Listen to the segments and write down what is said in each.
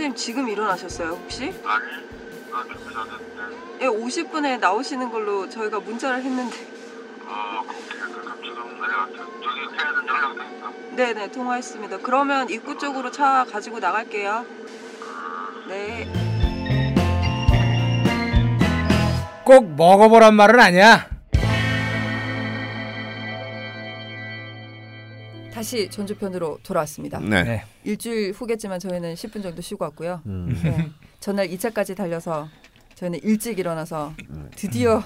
선생님 지금 일어나셨어요 혹시? 아니, 나 준비 안 했는데. 예, 50분에 나오시는 걸로 저희가 문자를 했는데. 어, 그렇게, 그, 지금 내가 저, 저기 걔네들 연락됐어. 네네 통화했습니다. 그러면 입구 쪽으로 차 가지고 나갈게요. 네. 꼭 먹어보란 말은 아니야. 다시 전주편으로 돌아왔습니다. 네. 네. 일주일 후겠지만 저희는 10분 정도 쉬고 왔고요. 음. 네. 전날 2차까지 달려서 저희는 일찍 일어나서 드디어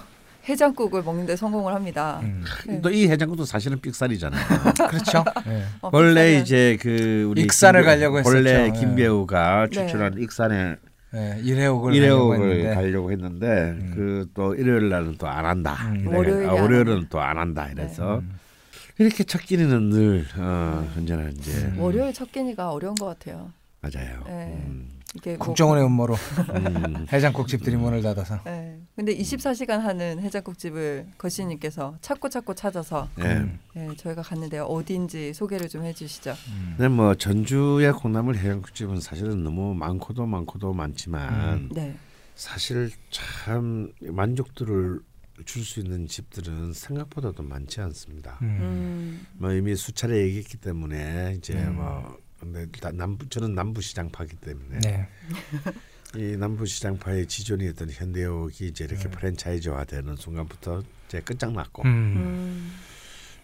해장국을 먹는데 성공을 합니다. 음. 네. 또이 해장국도 사실은 삑살이잖아요. 그렇죠. 네. 어, 원래 이제 그 우리 익산을 김배우- 가려고 했었죠. 원래 예. 김배우가 네. 추천한 익산에 네, 일회옥을 일회옥을 가려고 했는데. 가려고 했는데 그또 일요일 날은 또 안 한다. 음. 아, 안 월요일은 또 안 한다. 이래서 음. 이렇게 첫 끼니는 늘 어, 언제나 이제 음. 월요일 첫 끼니가 어려운 것 같아요. 맞아요. 네. 음. 이게 뭐- 국정원의 음모로 음. 해장국집들이 문을 닫아서. 네. 근데 24시간 하는 해장국집을 거시님께서 찾고 찾고 찾아서 예. 음. 네, 저희가 갔는데요. 어디인지 소개를 좀 해주시죠. 근데 뭐 전주의 콩나물 해장국집은 사실은 너무 많고도 많고도 많지만 네. 사실 참 만족도를 줄 수 있는 집들은 생각보다도 많지 않습니다. 음. 음. 뭐 이미 수차례 얘기했기 때문에 이제 음. 뭐 근데 일단 남부 저는 남부 시장파기 때문에 네. 이 남부 시장파의 지존이었던 현대옥이 이제 이렇게 네. 프랜차이즈화되는 순간부터 이제 끝장났고 음. 음.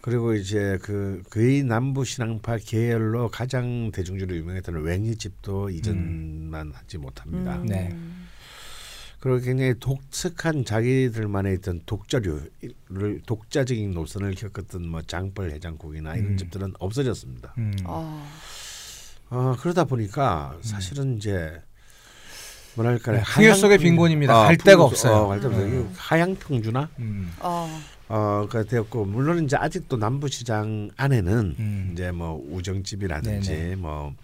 그리고 이제 그 거의 남부 시장파 계열로 가장 대중적으로 유명했던 웽이 집도 이전만 하지 못합니다. 음. 네. 그리고 굉장히 독특한 자기들만의 있던 독자류를 독자적인 노선을 겪었던 뭐 장벌 해장국이나 이런 음. 집들은 없어졌습니다. 음. 아. 어, 그러다 보니까 사실은 이제 뭐랄까 네, 풍요 속의 빈곤입니다. 갈 데가 없어요. 어, 갈 데가 없어요. 하향 평준화 음. 아. 어가 되었고 물론 이제 아직도 남부 시장 안에는 음. 이제 뭐 우정집이라든지 네네. 뭐또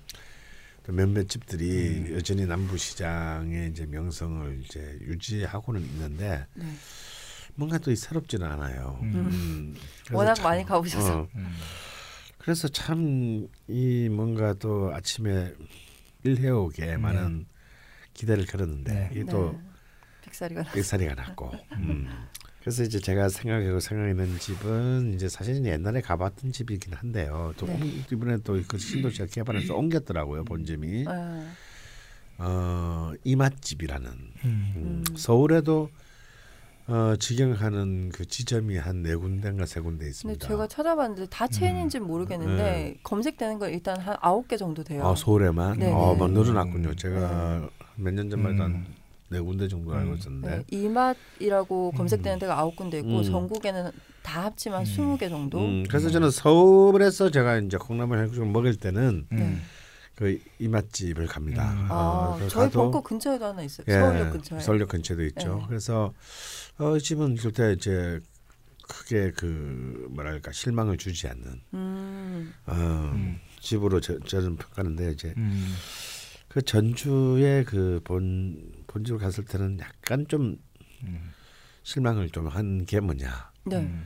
몇몇 집들이 여전히 남부시장의 이제 명성을 이제 유지하고는 있는데 네. 뭔가 또 새롭지는 않아요. 음. 그래서 워낙 참, 많이 가보셔서. 어, 음. 그래서 참 이 뭔가 또 아침에 일해오게 많은 기대를 걸었는데 네. 이게 또 네. 빅사리가 나. 빅살이가 났고. 음. 그래서 이제 제가 생각하고 생각하는 집은 이제 사실은 옛날에 가봤던 집이긴 한데요. 또 네. 옮- 이번에 또 그 신도시가 개발해서 옮겼더라고요 본점이. 네. 어 이맛집이라는 음. 음, 서울에도 어, 직영하는 그 지점이 한 네 군데인가 세 군데 근데 있습니다. 제가 찾아봤는데 다 체인인지 는 모르겠는데 검색되는 건 일단 한 아홉 개 정도 돼요. 아 서울에만 네네. 어, 뭐 늘어났군요. 제가 몇년 전만 해도 음. 한 네 군데 정도 알고 음. 있었는데 네, 이맛이라고 검색되는 데가 아홉 군데 있고 음. 전국에는 다 합치면 음. 스무 개 정도. 음, 그래서 저는 서울에서 제가 이제 콩나물 해국을 먹을 때는 음. 그 이맛집을 갑니다. 음. 아, 어, 그래서 저희 벙커 근처에도 하나 있어요. 예, 서울역 근처에. 서울역 근처에도 있죠. 네. 그래서 어, 이 집은 그때 이제 크게 그 뭐랄까 실망을 주지 않는 음. 어, 음. 집으로 저, 저는 평가하는데 이제 음. 그 전주의 그 본 본집을 갔을 때는 약간 좀 음. 실망을 좀 한 게 뭐냐. 네. 음.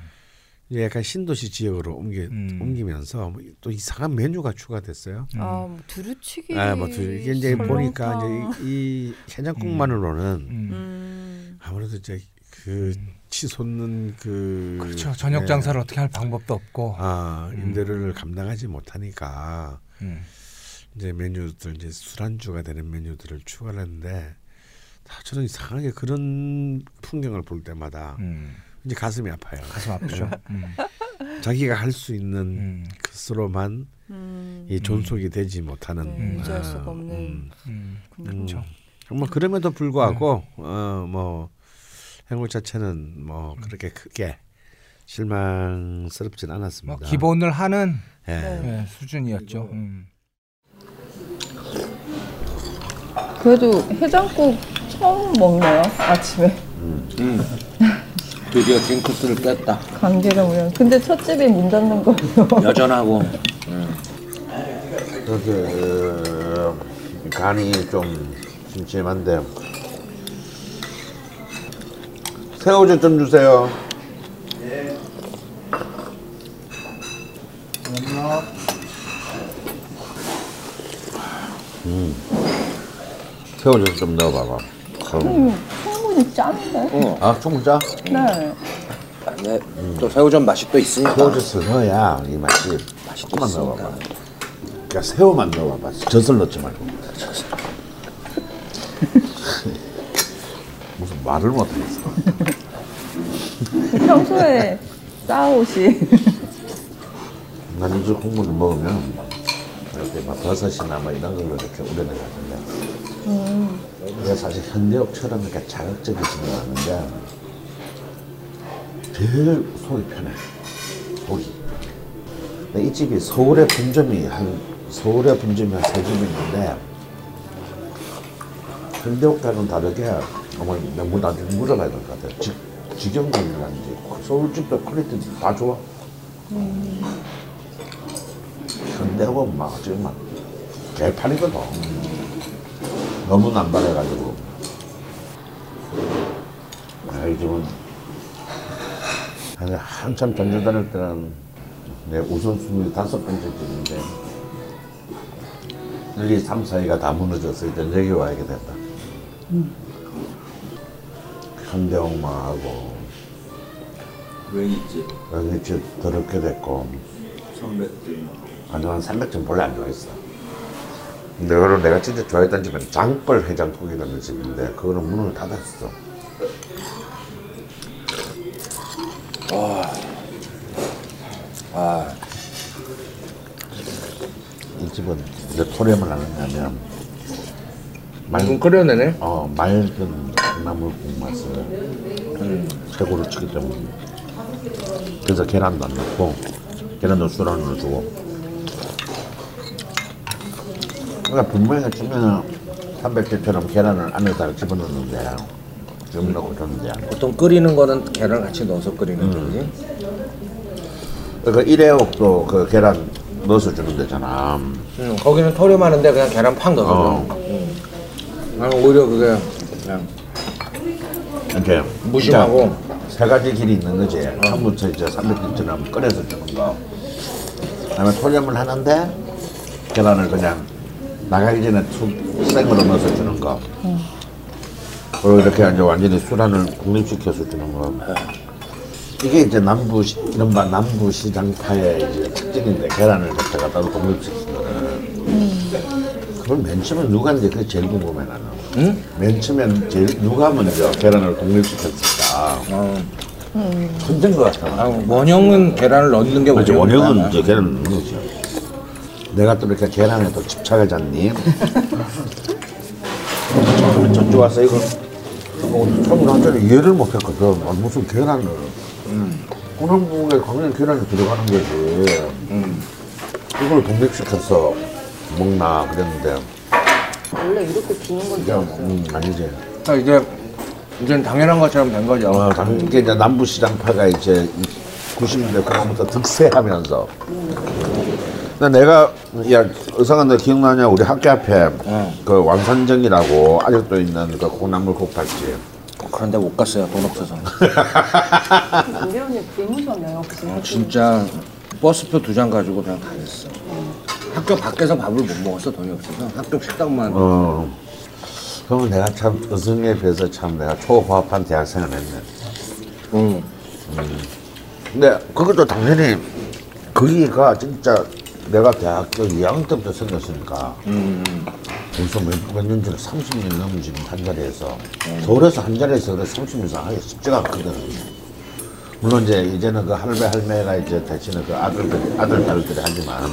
이제 약간 신도시 지역으로 옮기, 음. 옮기면서 뭐또 이상한 메뉴가 추가됐어요. 음. 아, 뭐 두루치기. 아, 뭐 두- 이게 이제 보니까. 이제 이, 이 해장국만으로는 음. 음. 아무래도 이제 그 치솟는 그 그렇죠. 저녁 네. 장사를 어떻게 할 방법도 없고. 아 음. 임대료를 감당하지 못하니까 음. 이제 메뉴들 이제 술안주가 되는 메뉴들을 추가를 했는데 다 저는 이상하게 그런 풍경을 볼 때마다 음. 이제 가슴이 아파요. 가슴 아프죠. 음. 자기가 할 수 있는 음. 것으로만 음. 이 존속이 되지 못하는 네, 유지할 아, 수가 없는. 음, 음. 음, 그렇죠. 정말 그럼에도 불구하고 네. 어뭐 행복 자체는 뭐 그렇게 크게 실망스럽진 뭐 않았습니다. 기본을 하는 예. 네. 예, 수준이었죠. 음. 그래도 해장국 처음 먹네요 아침에 음. 음. 드디어 징크스를 뺐다 관계가 우연 근데 첫 집이 문 닫는 거예요 여전하고 그렇게 간이 좀 심심한데 새우젓 좀 주세요 예. 음. 새우젓 좀 넣어봐봐. 음, 충분히 짠데. 아 충분 짜? 네. 네, 또 새우젓 맛이 또 있으니까. 새우젓을 넣어야 이 맛이 조금만 넣어봐봐. 그러니까 새우만 넣어봐봐. 젓을 넣지 말고. 무슨 말을 못하겠어. 평소에 싸우시. 난이주 국물을 먹으면 이렇게 막 버섯이나 뭐 이런 걸로 이렇게 우려내가는 데 이게 사실 현대옥처럼 이렇게 자극적이지는 않은데 제일 속이 편해. 속이 이 집이 서울의 분점이 한 서울의 분점이 한 세 집 있는데 현대옥과는 다르게 너무 나중에 물어봐야 될 것 같아요. 지, 직영관이라는지 서울집도 퀄리티 다 좋아. 현대옥은 막 지금 막 개판이거든 너무 남발해가지고. 아, 이 집은 아니, 한참 전주 다닐 때는 내 우선순위 다섯 번째 집인데 1, 2, 3, 4위가 다 무너졌을 때 여기 와야게 됐다. 현대옥만 하고. 웨이집 여기 집 더럽게 됐고. 선배들. 아니 난 300점 별로 안 좋아했어 근데 그걸 내가 진짜 좋아했던 집은 장벌 해장국이라는 집인데 그거는 문을 닫았어. 아, 이 집은 이제 토렴을 하느냐면 맑은 끓여내네. 어, 맑은 콩나물 국맛을 최고로 치기 때문에. 그래서 계란도 안 넣고 계란도 술안을 주고 그러니까 분명히 치면은 300개처럼 계란을 안에다 집어넣는데 좀 넣고 줬는데 보통 끓이는 거는 계란 같이 넣어서 끓이는 거지. 그러니까 일회옥도 그 계란 넣어서 주는 데잖아 음, 거기는 토렴하는데 그냥 계란 팍 넣어서. 어. 줘. 음. 나는 오히려 그게 그냥 이렇게 무심하고. 세 가지 길이 있는 거지 처음부터 이제 300개처럼 끓여서 주는 거 그다음에 토렴을 하는데 계란을 그냥 나가기 전에 툭 생으로 넣어서 주는 거. 그리고 이렇게 이제 완전히 술안을 독립시켜서 주는 거. 이게 이제 남부 시- 이른바 남부 시장파의 이제 특징인데 계란을 이렇게 갖다 독립시키는 거는 그걸 맨 처음에 누가 이제 그게 제일 궁금해 나는. 응? 맨 처음엔 제일 누가 먼저 계란을 독립시켰을까? 어. 천재인 것 같아 아, 원형은 계란을 넣는 게 맞아 원형이다. 원형은 이제 계란을 넣는 거지 내가 또 이렇게 계란에 또 집착을 잤니? 처음에 전주 와서 이거? 어, 처음에 완전히 이해를 못했거든. 아, 무슨 계란을. 호남국에 강연 계란이 들어가는 거지. 이걸 독립시켜서 먹나 그랬는데. 원래 이렇게 주는 건지 음, 아니지. 아, 이제 이제 당연한 것처럼 된 거죠. 어, 당연히 이게 이제 남부시장파가 이제 90년대 그로부터 득세하면서. 근데 내가 야 의상은 너 기억나냐? 우리 학교 앞에 응. 그 완산정이라고 아직도 있는 그 콩나물 국밥집. 그런데 못 갔어요. 돈 없어서. 우리 언니 굶으셨네요 혹시? 아, 진짜 버스표 두 장 가지고 그냥 다녔어. 학교 밖에서 밥을 못 먹었어 돈이 없어서 학교 식당만. 어. 그러면 내가 참 의성에 비해서 참 내가 초호합한 대학생을 했네. 응. 근데 그것도 당연히 거기가 진짜 내가 대학교 2학년 때부터 생겼으니까 벌써 몇, 몇년 전에 30년 넘은 지금 한 자리에서 서울에서 한 자리에서 그래 30년 이상 하기 쉽지가 않거든. 물론 이제 이제는 그 할배 할매가 이제 대신에 그 아들들이 아들 딸들이 하지만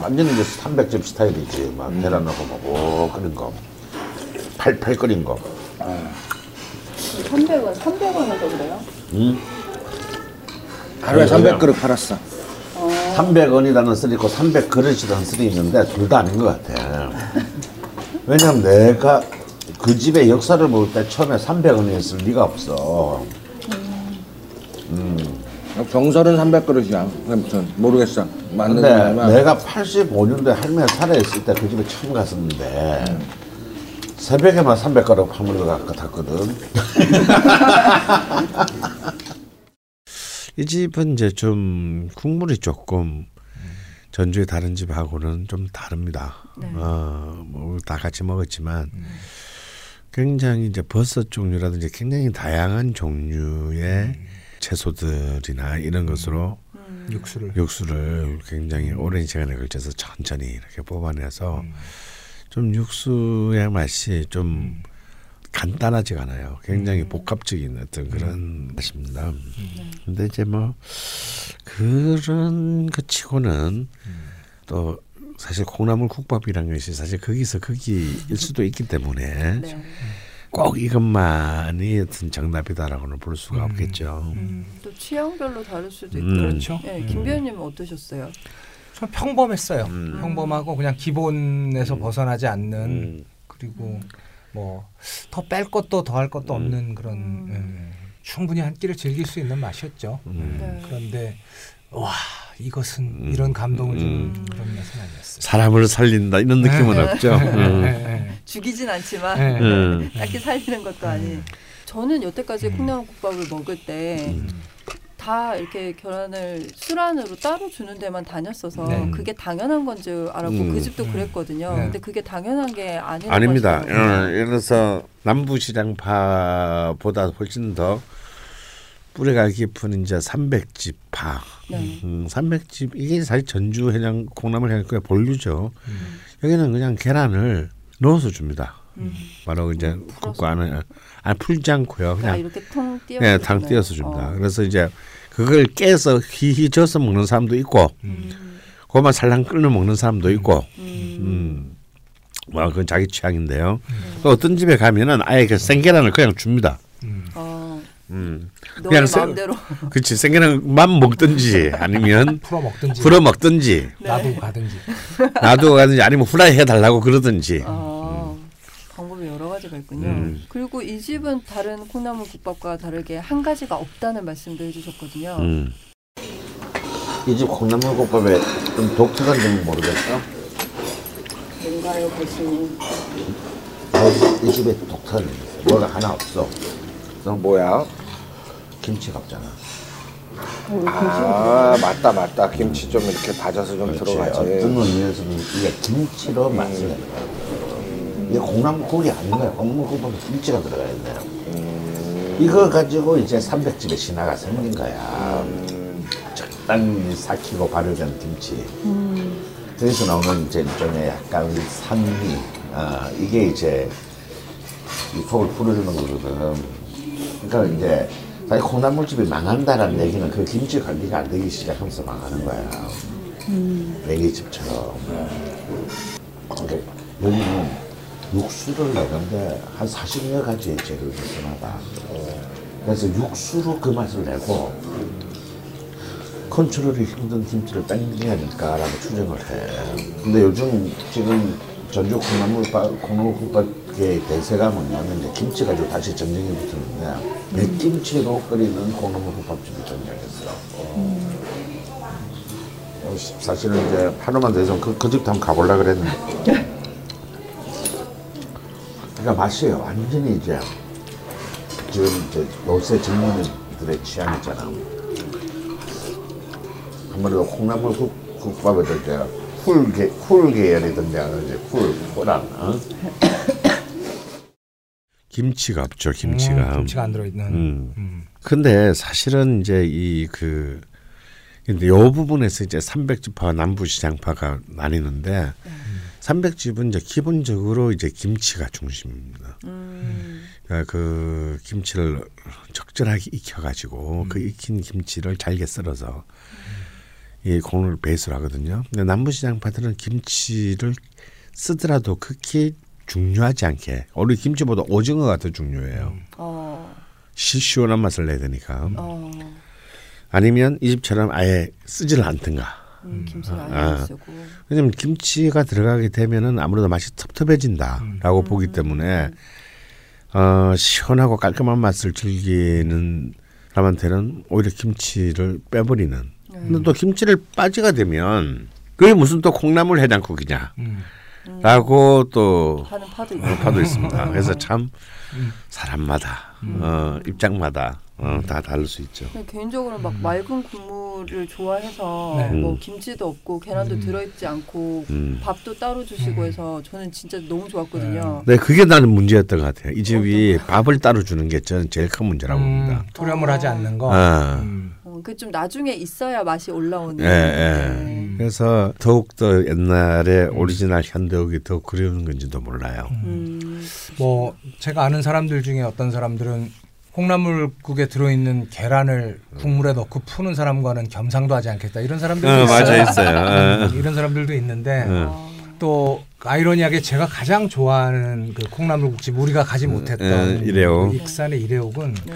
완전히 이제 300집 스타일이지 막 계란 넣고 먹고 끓인 거 팔팔 끓인 거 300원, 300원에서 그래요? 하루에 300그릇 팔았어. 300원이라는 쓰리 있고 300그릇이라는 쓰리 있는데 둘 다 아닌 것 같아. 왜냐면 내가 그 집의 역사를 볼 때 처음에 300원이었을 리가 없어. 병설은 300그릇이야. 아무튼 모르겠어. 맞는 근데 말만. 내가 85년도에 할머니가 살아있을 때 그 집에 처음 갔었는데 새벽에만 300그릇 파물러 갔거든. 이 집은 이제 좀 국물이 조금 전주의 다른 집하고는 좀 다릅니다. 네. 어, 뭐 다 같이 먹었지만 굉장히 이제 버섯 종류라든지 굉장히 다양한 종류의 채소들이나 이런 것으로 음. 육수를 육수를 굉장히 오랜 시간에 걸쳐서 천천히 이렇게 뽑아내서 좀 육수의 맛이 좀 간단하지가 않아요. 굉장히 복합적인 어떤 그런 맛입니다. 근데 이제 뭐 그런 것 치고는 또 사실 콩나물 국밥이란 것이 사실 거기서 거기일 수도 있기 때문에 네. 꼭 이것만이 어떤 정답이다라고는 볼 수가 없겠죠. 음, 또 취향별로 다를 수도 있고. 음. 그렇죠. 네, 김 배우님은 어떠셨어요? 좀 평범했어요. 음. 평범하고 그냥 기본에서 벗어나지 않는 음. 그리고 뭐 더 뺄 것도 더 할 것도 없는 그런 음. 예, 충분히 한 끼를 즐길 수 있는 맛이었죠. 음. 네. 그런데 와 이것은 이런 감동을 주는 음. 그런 맛은 아니었어요. 사람을 살린다 이런 느낌은 네. 없죠. 예, 음. 예, 죽이진 않지만 예. 음. 딱히 살리는 것도 아닌. 저는 여태까지 콩나물 국밥을 먹을 때. 다 이렇게 계란을 술안으로 따로 주는 데만 다녔어서 네. 그게 당연한 건 줄 알았고 음. 그 집도 그랬거든요. 네. 근데 그게 당연한 게 아니라고 아닙니다. 어, 예를 들어서 남부시장파보다 훨씬 더 뿌리가 깊은 이제 삼백집파. 네. 음, 삼백집 이게 사실 전주 해장 콩나물 해장국의 본류죠. 음. 여기는 그냥 계란을 넣어서 줍니다. 음. 바로 이제 풀어서. 국과 안에 아 풀지 않고요. 아, 그냥 이렇게 통 띄어서 예, 당? 띄어서 줍니다. 어. 그래서 이제 그걸 깨서 휘휘 져서 먹는 사람도 있고, 음. 그만 살랑 끓여 먹는 사람도 있고, 음. 음, 뭐 그건 자기 취향인데요. 또 어떤 집에 가면은 아예 그 생계란을 그냥 줍니다. 어. 음, 그냥 생- 마음대로 그렇지 생계란만 먹든지 아니면 풀어 먹든지 풀어 먹든지 네. 놔두고 가든지 놔두고 가든지 아니면 후라이 해달라고 그러든지. 여러 가지가 있군요. 음. 그리고 이 집은 다른 콩나물 국밥과 다르게 한 가지가 없다는 말씀도 해주셨거든요. 음. 이집 콩나물 국밥에 좀 독특한 점은 모르겠어. 뭔가요, 교수님? 뭐, 이 집에 독특한 점이 있어. 뭐가 하나 없어. 뭐야? 김치가 없잖아. 아 맞다 맞다 김치 좀 이렇게 다져서 좀 그렇지. 들어가지. 어떤 의미에서는 이게 김치로 맛을 내는 거야. 이게 콩나물국이 아닌 거야. 콩나물국밥에 김치가 들어가야 돼. 이거 가지고 이제 300집에 신화가 생긴 거야. 적당히 삭히고 발효된 김치. 거기서 나오는 이제 일종의 약간 산미. 아, 이게 이제 이 속을 풀어주는 거거든. 그러니까 이제 사실 콩나물집이 망한다라는 얘기는 그 김치 관리가 안 되기 시작하면서 망하는 거야. 매기집처럼. 그러니까 여기는 육수를 내는데 한 40여 가지의 재료를 쓰나봐. 그래서 육수로 그 맛을 내고 컨트롤이 힘든 김치를 땡겨야 될까라고 추정을 해. 근데 요즘 지금 전주 콩나물밥, 콩나물국밥의 대세가 뭐냐면 이제 김치 가지고 다시 전쟁이 붙었는데 맥김치로 끓이는 콩나물국밥집이 등장했어. 어, 시- 사실은 이제 하루만 더 있으면 그, 그 집도 한번 가보려고 그랬는데. 그러니까 맛이 완전히 이제 지금 이제 요새 젊은이들의 취향이잖아. 아무래도 콩나물 국, 국밥에도 이제 훌, 계, 훌 계열이 등장하는 이제 훌, 훌랑, 어? 김치가 없죠. 김치가. 음, 김치가 안 들어있는 음. 음. 근데 사실은 이제 이그 근데 요 부분에서 이제 삼백집파와 남부시장파가 나뉘는데 삼백집은 이제 기본적으로 이제 김치가 중심입니다. 음, 그러니까 그 김치를 적절하게 익혀가지고 그 익힌 김치를 잘게 썰어서 이 콩을 베이스로 하거든요. 근데 남부시장파들은 김치를 쓰더라도 극히 중요하지 않게 우리 김치보다 오징어가 더 중요해요. 어, 시, 시원한 맛을 내야 되니까. 어, 아니면 이 집처럼 아예 쓰지를 않든가. 음, 아예 아. 안 쓰고. 왜냐면 김치가 들어가게 되면은 아무래도 맛이 텁텁해진다라고 보기 때문에 어, 시원하고 깔끔한 맛을 즐기는 사람한테는 오히려 김치를 빼버리는. 근데 또 김치를 빠지가 되면 그게 무슨 또 콩나물 해장국이냐. 음. 라고 또 파도. 파도 있습니다. 그래서 참 사람마다 어, 입장마다 어, 다 다를 수 있죠. 그냥 개인적으로 막 맑은 국물을 좋아해서 네. 뭐 음. 김치도 없고 계란도 음. 들어있지 않고 음. 밥도 따로 주시고 음. 해서 저는 진짜 너무 좋았거든요. 네, 그게 나는 문제였던 것 같아요. 이 집이 밥을 따로 주는 게 저는 제일 큰 문제라고 봅니다. 음, 토렴을 하지 않는 거. 아. 음. 어, 그좀 나중에 있어야 맛이 올라오는. 예, 예. 네. 그래서 더욱 더 옛날에 오리지널 현대옥이 더 그리운 건지도 몰라요. 음. 뭐 제가 아는 사람들 중에 어떤 사람들은 콩나물국에 들어있는 계란을 국물에 넣고 푸는 사람과는 겸상도 하지 않겠다 이런 사람들도 어, 있어요. 맞아 있어요. 음, 이런 사람들도 있는데 어. 아, 또 아이러니하게 제가 가장 좋아하는 그 콩나물국집 우리가 가지 못했던 어, 일회옥. 그 익산의 일회옥은 네.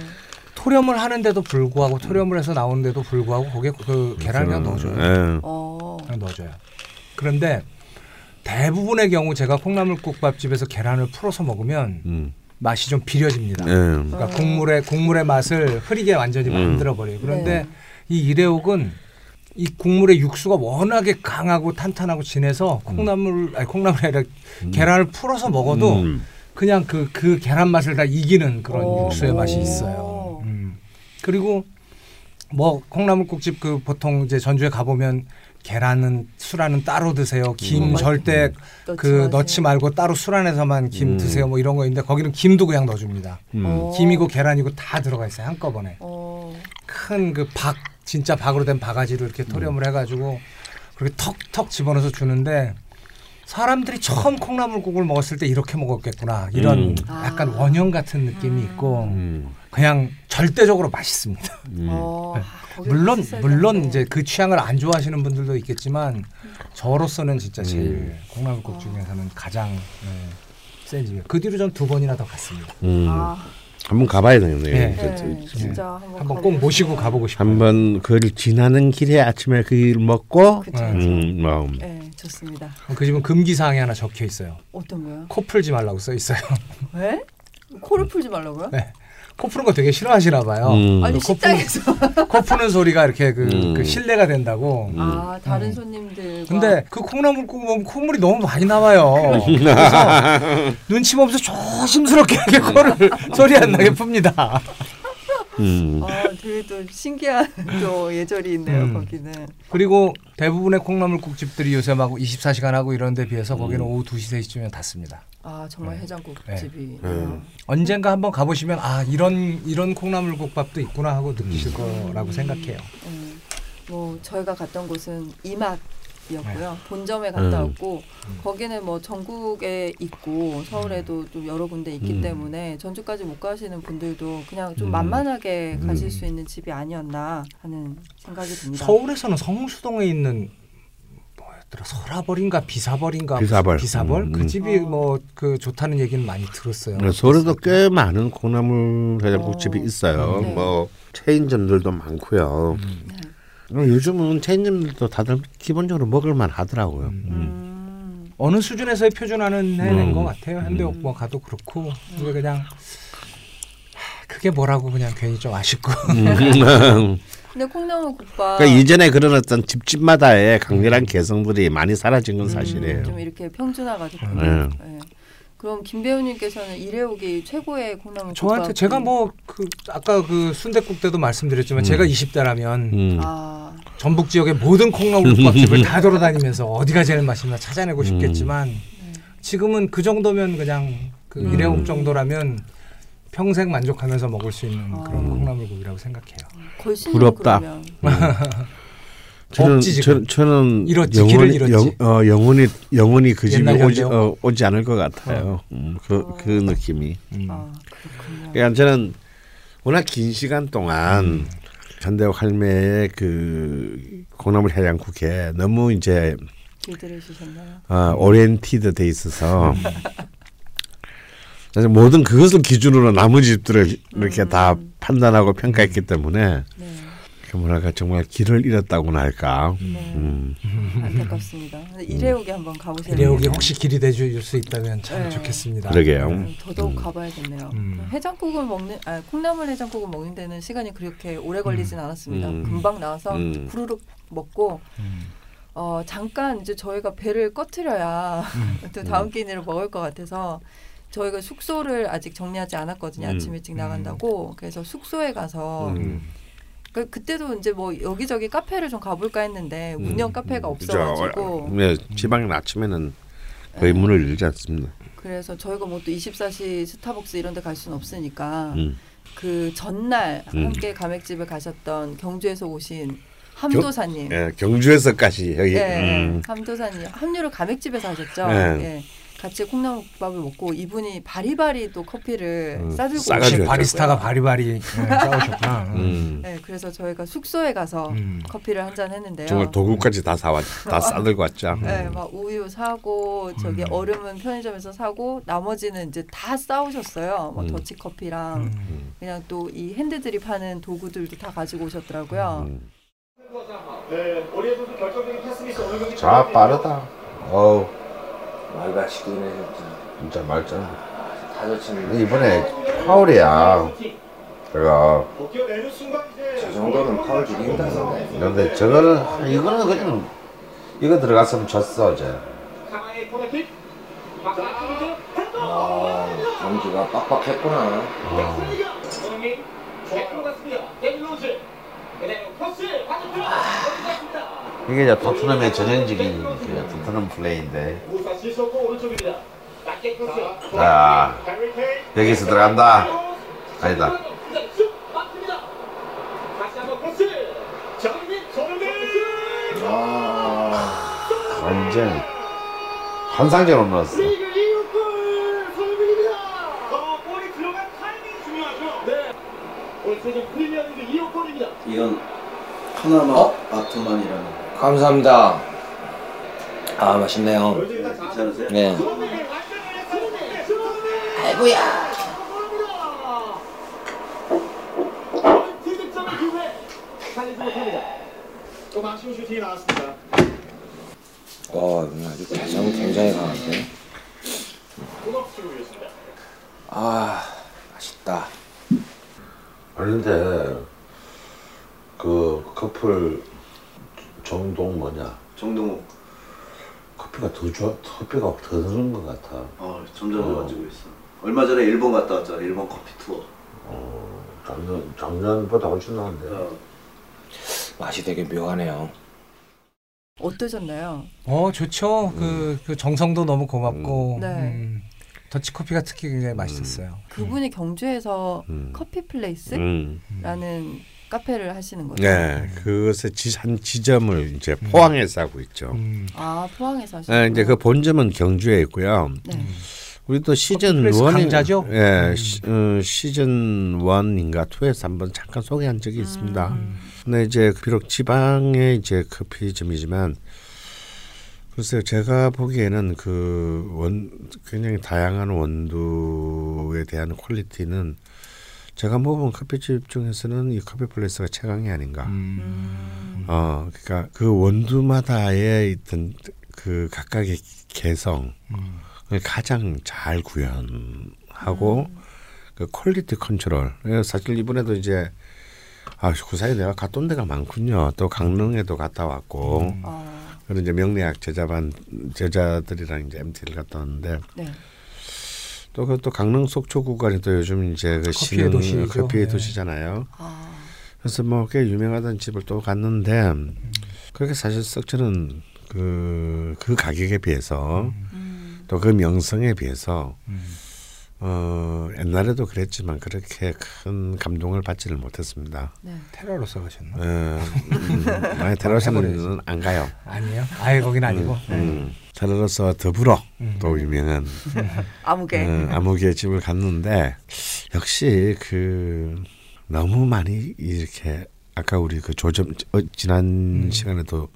토렴을 하는데도 불구하고 토렴을 해서 나오는데도 불구하고 거기에 그 계란을 그냥 넣어줘요. 예. 어. 그냥 넣어줘요. 그런데 대부분의 경우 제가 콩나물국밥집에서 계란을 풀어서 먹으면 음. 맛이 좀 비려집니다. 예. 그러니까 국물의 국물의 맛을 흐리게 완전히 음. 만들어 버려요. 그런데 네. 이 일회옥은 이 국물의 육수가 워낙에 강하고 탄탄하고 진해서 콩나물 아니 콩나물이 아니라 계란을 풀어서 먹어도 음. 그냥 그 그 계란 맛을 다 이기는 그런 오. 육수의 맛이 오. 있어요. 음. 그리고 뭐 콩나물국집 그 보통 이제 전주에 가보면 계란은 술안은 따로 드세요. 김 음. 절대 넣지 그. 넣지 말고 따로 술 안에서만 김 음. 드세요. 뭐 이런 거 있는데 거기는 김도 그냥 넣어줍니다. 음. 어. 김이고 계란이고 다 들어가 있어요 한꺼번에. 어. 큰그 박 진짜 박으로 된 바가지를 이렇게 토렴을 해가지고 그렇게 턱턱 집어넣어서 주는데 사람들이 처음 콩나물국을 먹었을 때 이렇게 먹었겠구나 이런 음. 약간 아. 원형 같은 느낌이 있고 음. 그냥 절대적으로 맛있습니다. 음. 어. 아, 거기 물론 물론. 이제 그 취향을 안 좋아하시는 분들도 있겠지만 저로서는 진짜 제일 음. 콩나물국 아. 중에서는 가장 네, 센 집이에요. 그 뒤로 전 두 번이나 더 갔습니다. 음. 아, 한번 가봐야 되겠네요. 네. 네, 진짜 한번, 한번 가보고 꼭 모시고. 가보고 싶어요. 한번 그걸 지나는 길에 아침에 그일 먹고 그쵸, 네. 그쵸. 음, 뭐 네, 좋습니다. 그 집은 금기 사항이 하나 적혀 있어요. 어떤 거요? 코 풀지 말라고 써 있어요. 왜? 코를 풀지 말라고요? 네. 코 푸는 거 되게 싫어하시나 봐요. 음. 아니 코 푸는, 식당에서 코 푸는 소리가 이렇게 그, 음. 그 신뢰가 된다고. 아 다른 음. 손님들과 근데 그 콩나물국 먹으면 콧물이 너무 많이 나와요. 그래서 눈치 보면서 조심스럽게 이렇게 코를 소리 안 나게 풉니다. 음. 아 되게 또 신기한 또 예절이 있네요 음. 거기는. 그리고 대부분의 콩나물국 집들이 요새 막 24시간 하고 이런 데 비해서 음. 거기는 오후 2시, 3시쯤에 닫습니다. 아 정말 네. 해장국 네. 집이. 음. 언젠가 한번 가보시면 아 이런 이런 콩나물국밥도 있구나 하고 느끼실 거라고 생각해요. 음, 뭐 저희가 갔던 곳은 이맛 이었고요. 네. 본점에 갔다 음. 왔고 거기는 뭐 전국에 있고 서울에도 좀 여러 군데 있기 음. 때문에 전주까지 못 가시는 분들도 그냥 좀 음. 만만하게 음. 가실 수 있는 집이 아니었나 하는 생각이 듭니다. 서울에서는 성수동에 있는 뭐였더라 서라벌인가 비사벌인가 비사벌. 비사벌 음, 그 음. 집이 어. 뭐그 좋다는 얘기는 많이 들었어요. 네, 서울에도 꽤 많은 콩나물 해장국집이 어. 있어요. 네. 뭐 체인점들도 많고요. 음. 네. 어, 요즘은 체인점들도 다들 기본적으로 먹을만 하더라고요. 음. 음. 음. 어느 수준에서의 표준화는 해낸 음. 것 같아요. 현대옥 뭐 가도 그렇고 이게 그냥 하, 그게 뭐라고 그냥 괜히 좀 아쉽고 음. 근데 콩나물 국밥 그러니까 이전에 그런 어떤 집집마다의 강렬한 개성들이 많이 사라진 건 음, 사실이에요. 좀 이렇게 평준화가 됐군요. 네. 네. 그럼 김 배우님께서는 일회옥이 최고의 콩나물 저한테 제가 뭐 그 아까 그 순대국 때도 말씀드렸지만 제가 20대라면 음. 아 전북 지역의 모든 콩나물 국밥집을 다 돌아다니면서 어디가 제일 맛있나 찾아내고 싶겠지만 지금은 그 정도면 그냥 그 음. 일회옥 정도라면 평생 만족하면서 먹을 수 있는 아. 그런 콩나물국이라고 생각해요. 부럽다. 저는 없지, 저, 지금. 저는 잃었지, 길을 영원히. 영, 어, 영원히 영원히 그 집이 옛날 오지? 어, 오지 않을 것 같아요. 음, 그, 어. 그 느낌이. 음. 아 그렇군요. 그러니까 저는 워낙 긴 시간 동안 음. 현대옥 할매의 그 콩나물 해장국에 너무 이제? 어, oriented 돼 있어서 사실 모든 그것을 기준으로 나머지 집들을 이렇게 다 음. 판단하고 평가했기 때문에 네. 그 뭐랄까 정말 길을 잃었다고나 할까. 네. 음. 안타깝습니다. 일해옥에 한번 가보셔야 일해옥이. 혹시 길이 돼줄 수 있다면 참 네. 좋겠습니다. 그러게요. 음, 더더욱 음. 가봐야겠네요. 음. 해장국을 먹는, 아, 콩나물 해장국을 먹는 데는 시간이 그렇게 오래 걸리진 않았습니다. 음. 금방 나와서 음. 후루룩 먹고 음. 어, 잠깐 이제 저희가 배를 꺼트려야 또 다음 끼니를 먹을 것 같아서 저희가 숙소를 아직 정리하지 않았거든요. 음. 아침 일찍 나간다고. 그래서 숙소에 가서 음. 그 그때도 이제 뭐 여기저기 카페를 좀 가볼까 했는데 운영 음. 카페가. 없어가지고 네, 지방은 아침에는 거의 문을 열지 않습니다. 그래서 저희가 뭐 또 24시 스타벅스 이런 데 갈 수는 없으니까 음. 그 전날 음. 함께 가맥집을 가셨던 경주에서 오신 함도사님 예, 경주에서까지 여기 예, 음. 함도사님 함유를 가맥집에서 하셨죠. 네. 예. 같이 콩나물국밥을 먹고 이분이 바리바리 또 커피를 음, 싸들고 싸가지고. 바리스타가 바리바리 네, 싸우셨구나. 음. 네, 그래서 저희가 숙소에 가서 음. 커피를 한 잔 했는데요. 정말 도구까지 다 사왔 다 싸들고 왔죠. 네, 막 우유 사고 저기 음. 얼음은 편의점에서 사고 나머지는 이제 다 싸우셨어요. 뭐 음. 더치 커피랑 음. 그냥 또 이 핸드들이 파는 도구들도 다 가지고 오셨더라고요. 음. 자 빠르다. 어우 말같이 꺼내셨지. 진짜 말짱. 치는 이번에 파울이야. 제가 저 정도는 파울 주기 힘들었는데. 근데 저거는 이거는 그냥 이거 들어갔으면 졌어 어제. 아, 경기가 빡빡했구나. 이게 이제 토트넘의 전형적인 그 토트넘 플레이인데. 자 여기서 들어간다. 아니다. 아, 완전 환상적으로 넣었어. 이건 파나마 아토만이라는 감사합니다. 아, 맛있네요. 괜찮으세요? 네. 슈팅이 나왔습니다. 어, 아주 개성 굉장히 강한데. 아, 맛있다. 그런데 그 커플 정동 뭐냐 정동욱 커피가 더 좋아 커피가 더 드는 것 같아. 어, 점점 좋아지고 있어. 얼마 전에 일본 갔다 왔잖아. 일본 커피 투어. 어, 작년 작년보다 훨씬 나은데. 어, 맛이 되게 묘하네요. 어떠셨나요? 어 좋죠. 그, 그 정성도 너무 고맙고 음. 네. 음, 더치커피가 특히 굉장히 맛있었어요. 그분이 경주에서 음. 커피 플레이스라는 음. 카페를 하시는 거죠. 네, 그것의 지, 한 지점을 이제 포항에서 하고 있죠. 음. 아 포항에서 하시는 네, 이제 그 본점은 경주에 있고요. 네. 우리도 시즌 플레이스 one이 강자죠? 예, 음. 시, 어, 시즌 one인가 two에서 한번 잠깐 소개한 적이 있습니다. 음. 근데 이제 비록 지방의 이제 커피점이지만 글쎄요, 제가 보기에는 그 원 굉장히 다양한 원두에 대한 퀄리티는 제가 먹어본 커피집 중에서는 이 커피 플레이스가 최강이 아닌가. 음. 어, 그러니까 그 원두마다의 있던 그 각각의 개성 음. 을 가장 잘 구현하고 그 quality control. 예, 사실 이번에도 이제 아, 그 사이에 내가 갔던 데가 많군요. 또 강릉에도 갔다 왔고. 아, 그리고 이제 명리학 제자반 제자들이랑 이제 MT를 갔다 왔는데 네. 또그또 강릉 속초 구간이 또 요즘 이제 그 커피의 시는 도시죠. 커피의 네. 도시잖아요. 아, 그래서 뭐 꽤 유명하던 집을 또 갔는데 그렇게 사실 썩 저는 그, 그 가격에 비해서 음. 또그 명성에 비해서 음. 어, 옛날에도 그랬지만 그렇게 큰 감동을 받지를 못했습니다. 네. 테러로서 가셨나? 어, 음, 만약 테러사는 안 가요. 아니에요. 아예 거긴 아니고. 네. 음, 테러로서 더불어 음. 또 유명한 아무개. 어, 아무개 집을 갔는데 역시 그 너무 많이 이렇게 아까 우리 그 조점 어, 지난 시간에도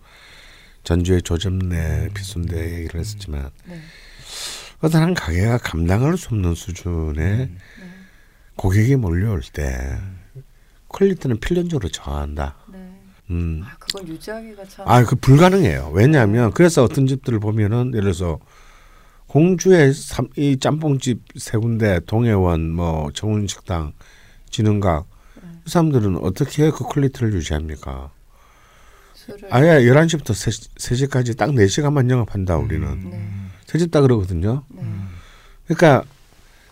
전주의 조점내 비순대 얘기를 했었지만 네. 어떤 한 가게가 감당할 수 없는 수준의 고객이 몰려올 때 quality는 필연적으로 저하한다. 네. 음. 아, 그걸 유지하기가 참. 아, 그 불가능해요. 왜냐하면 그래서 어떤 집들을 보면은 예를 들어서 공주의 삼, 이 짬뽕집 세 군데 동해원 뭐 정운식당 진흥각 이 사람들은 어떻게 그 quality를 유지합니까? 술을. 아예 11시부터 3시, 3시까지 딱 4시간만 영업한다 우리는. 네. 새집 다 그러거든요. 네. 그러니까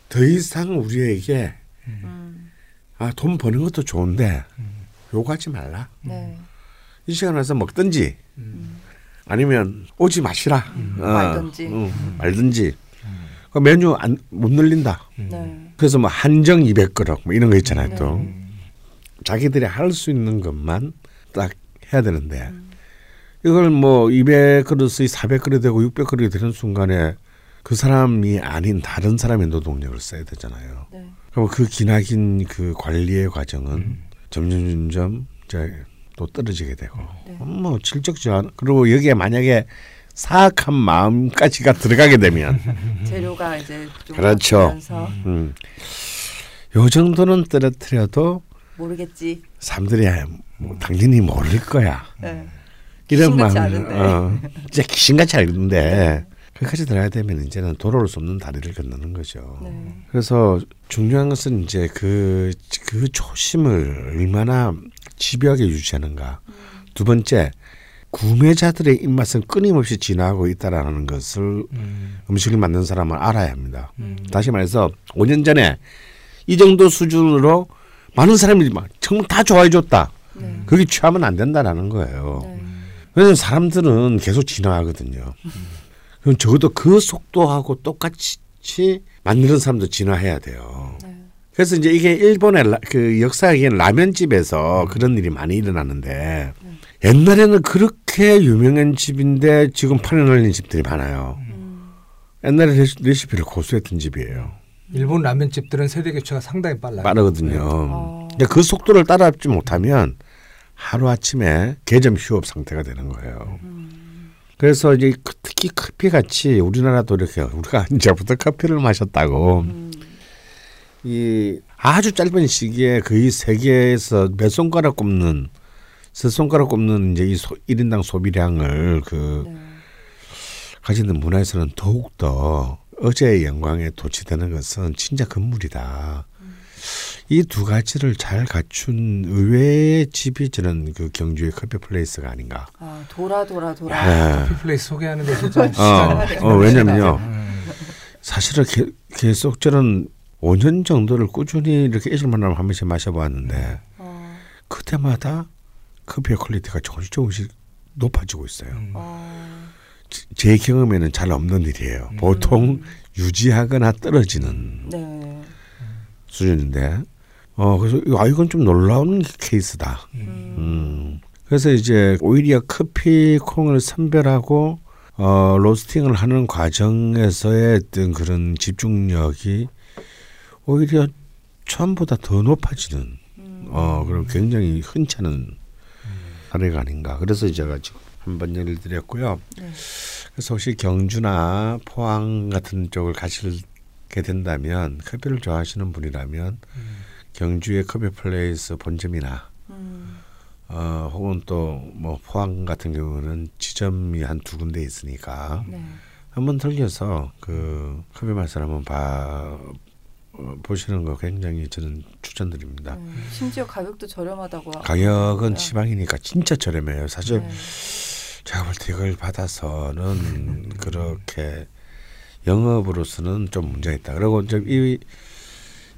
더 이상 우리에게 음. 아, 돈 버는 것도 좋은데 요구하지 말라. 네. 이 시간 와서 먹든지 아니면 오지 마시라. 어, 말든지. 응, 말든지. 그 메뉴 안, 못 늘린다. 네. 그래서 뭐 한정 200그릇 뭐 이런 거 있잖아요. 네. 또 자기들이 할 수 있는 것만 딱 해야 되는데 이걸 뭐 200그릇이 400그릇 되고 600그릇이 되는 순간에 그 사람이 아닌 다른 사람의 노동력을 써야 되잖아요. 네. 그럼 그 기나긴 그 관리의 과정은 점점 점점 이제 또 떨어지게 되고 네. 뭐 질적 제한 그리고 여기에 만약에 사악한 마음까지가 들어가게 되면 재료가 이제 좀 그렇죠. 바뀌면서 음, 요 정도는 떨어뜨려도 모르겠지. 사람들이 뭐 당연히 모를 거야. 네. 이런 마음. 어, 진짜 귀신같이 알는데 거기까지 들어야 되면 이제는 돌아올 수 없는 다리를 건너는 거죠. 네. 그래서 중요한 것은 이제 그, 그 초심을 얼마나 집요하게 유지하는가. 두 번째, 구매자들의 입맛은 끊임없이 진화하고 있다라는 것을 음 식을 만든 사람은 알아야 합니다. 다시 말해서 5년 전에 이 정도 수준으로 많은 사람들이 막 정말 다 좋아해 줬다. 네. 그게 취하면 안 된다라는 거예요. 네. 왜냐면 사람들은 계속 진화하거든요. 그럼 적어도 그 속도하고 똑같이 만드는 사람도 진화해야 돼요. 네. 그래서 이제 이게 일본의 라, 그 역사에는 라면집에서 그런 일이 많이 일어나는데 옛날에는 그렇게 유명한 집인데 지금 팔려날린 집들이 많아요. 옛날에 레시- 레시피를 고수했던 집이에요. 일본 라면 집들은 세대 교체가 상당히 빨라요. 빠르거든요. 어. 근데 그 속도를 따라잡지 못하면 하루 아침에 개점 휴업 상태가 되는 거예요. 그래서 이제 그- 특히 커피 같이 우리나라도 이렇게 우리가 이제부터 커피를 마셨다고 이 아주 짧은 시기에 거의 세계에서 몇 손가락 꼽는 세 손가락 꼽는 이제 이 소, 1인당 소비량을 그 네. 가지는 문화에서는 더욱 더 어제의 영광에 도취되는 것은 진짜 금물이다. 이 두 가지를 잘 갖춘 의외의 집이 저는 그 경주의 커피 플레이스가 아닌가. 아, 돌아 돌아 돌아. 아, 커피 플레이스 소개하는 데 진짜 어, 어, 왜냐면요. 음. 사실은 게, 계속 저는 5년 정도를 꾸준히 이렇게 일주일만하면 한 번씩 마셔봤는데 어, 그때마다 커피의 quality가 조금씩 조금씩 높아지고 있어요. 어, 제- 제 경험에는 잘 없는 일이에요. 보통 유지하거나 떨어지는 네. 수준인데, 어 그래서 아 이건 좀 놀라운 케이스다. 음. 음. 그래서 이제 오히려 커피 콩을 선별하고 어 roasting을 하는 과정에서의 어떤 그런 집중력이 오히려 처음보다 더 높아지는 어 그런 굉장히 흔치 않은 사례가 아닌가. 그래서 제가 지금 한번 예를 드렸고요. 네. 그래서 혹시 경주나 포항 같은 쪽을 가시게 된다면 커피를 좋아하시는 분이라면 경주의 커피 플레이스 본점이나 음. 어 혹은 또 뭐 포항 같은 경우는 지점이 한 두 군데 있으니까 네. 한번 들려서 그 커피 맛을 한번 봐 어, 보시는 거 굉장히 저는 추천드립니다. 네. 심지어 가격도 저렴하다고. 가격은 하더라고요. 지방이니까 진짜 저렴해요. 사실 네. 제가 볼 때 이걸 받아서는 그렇게 영업으로서는 좀 문제가 있다. 그리고 이제 이,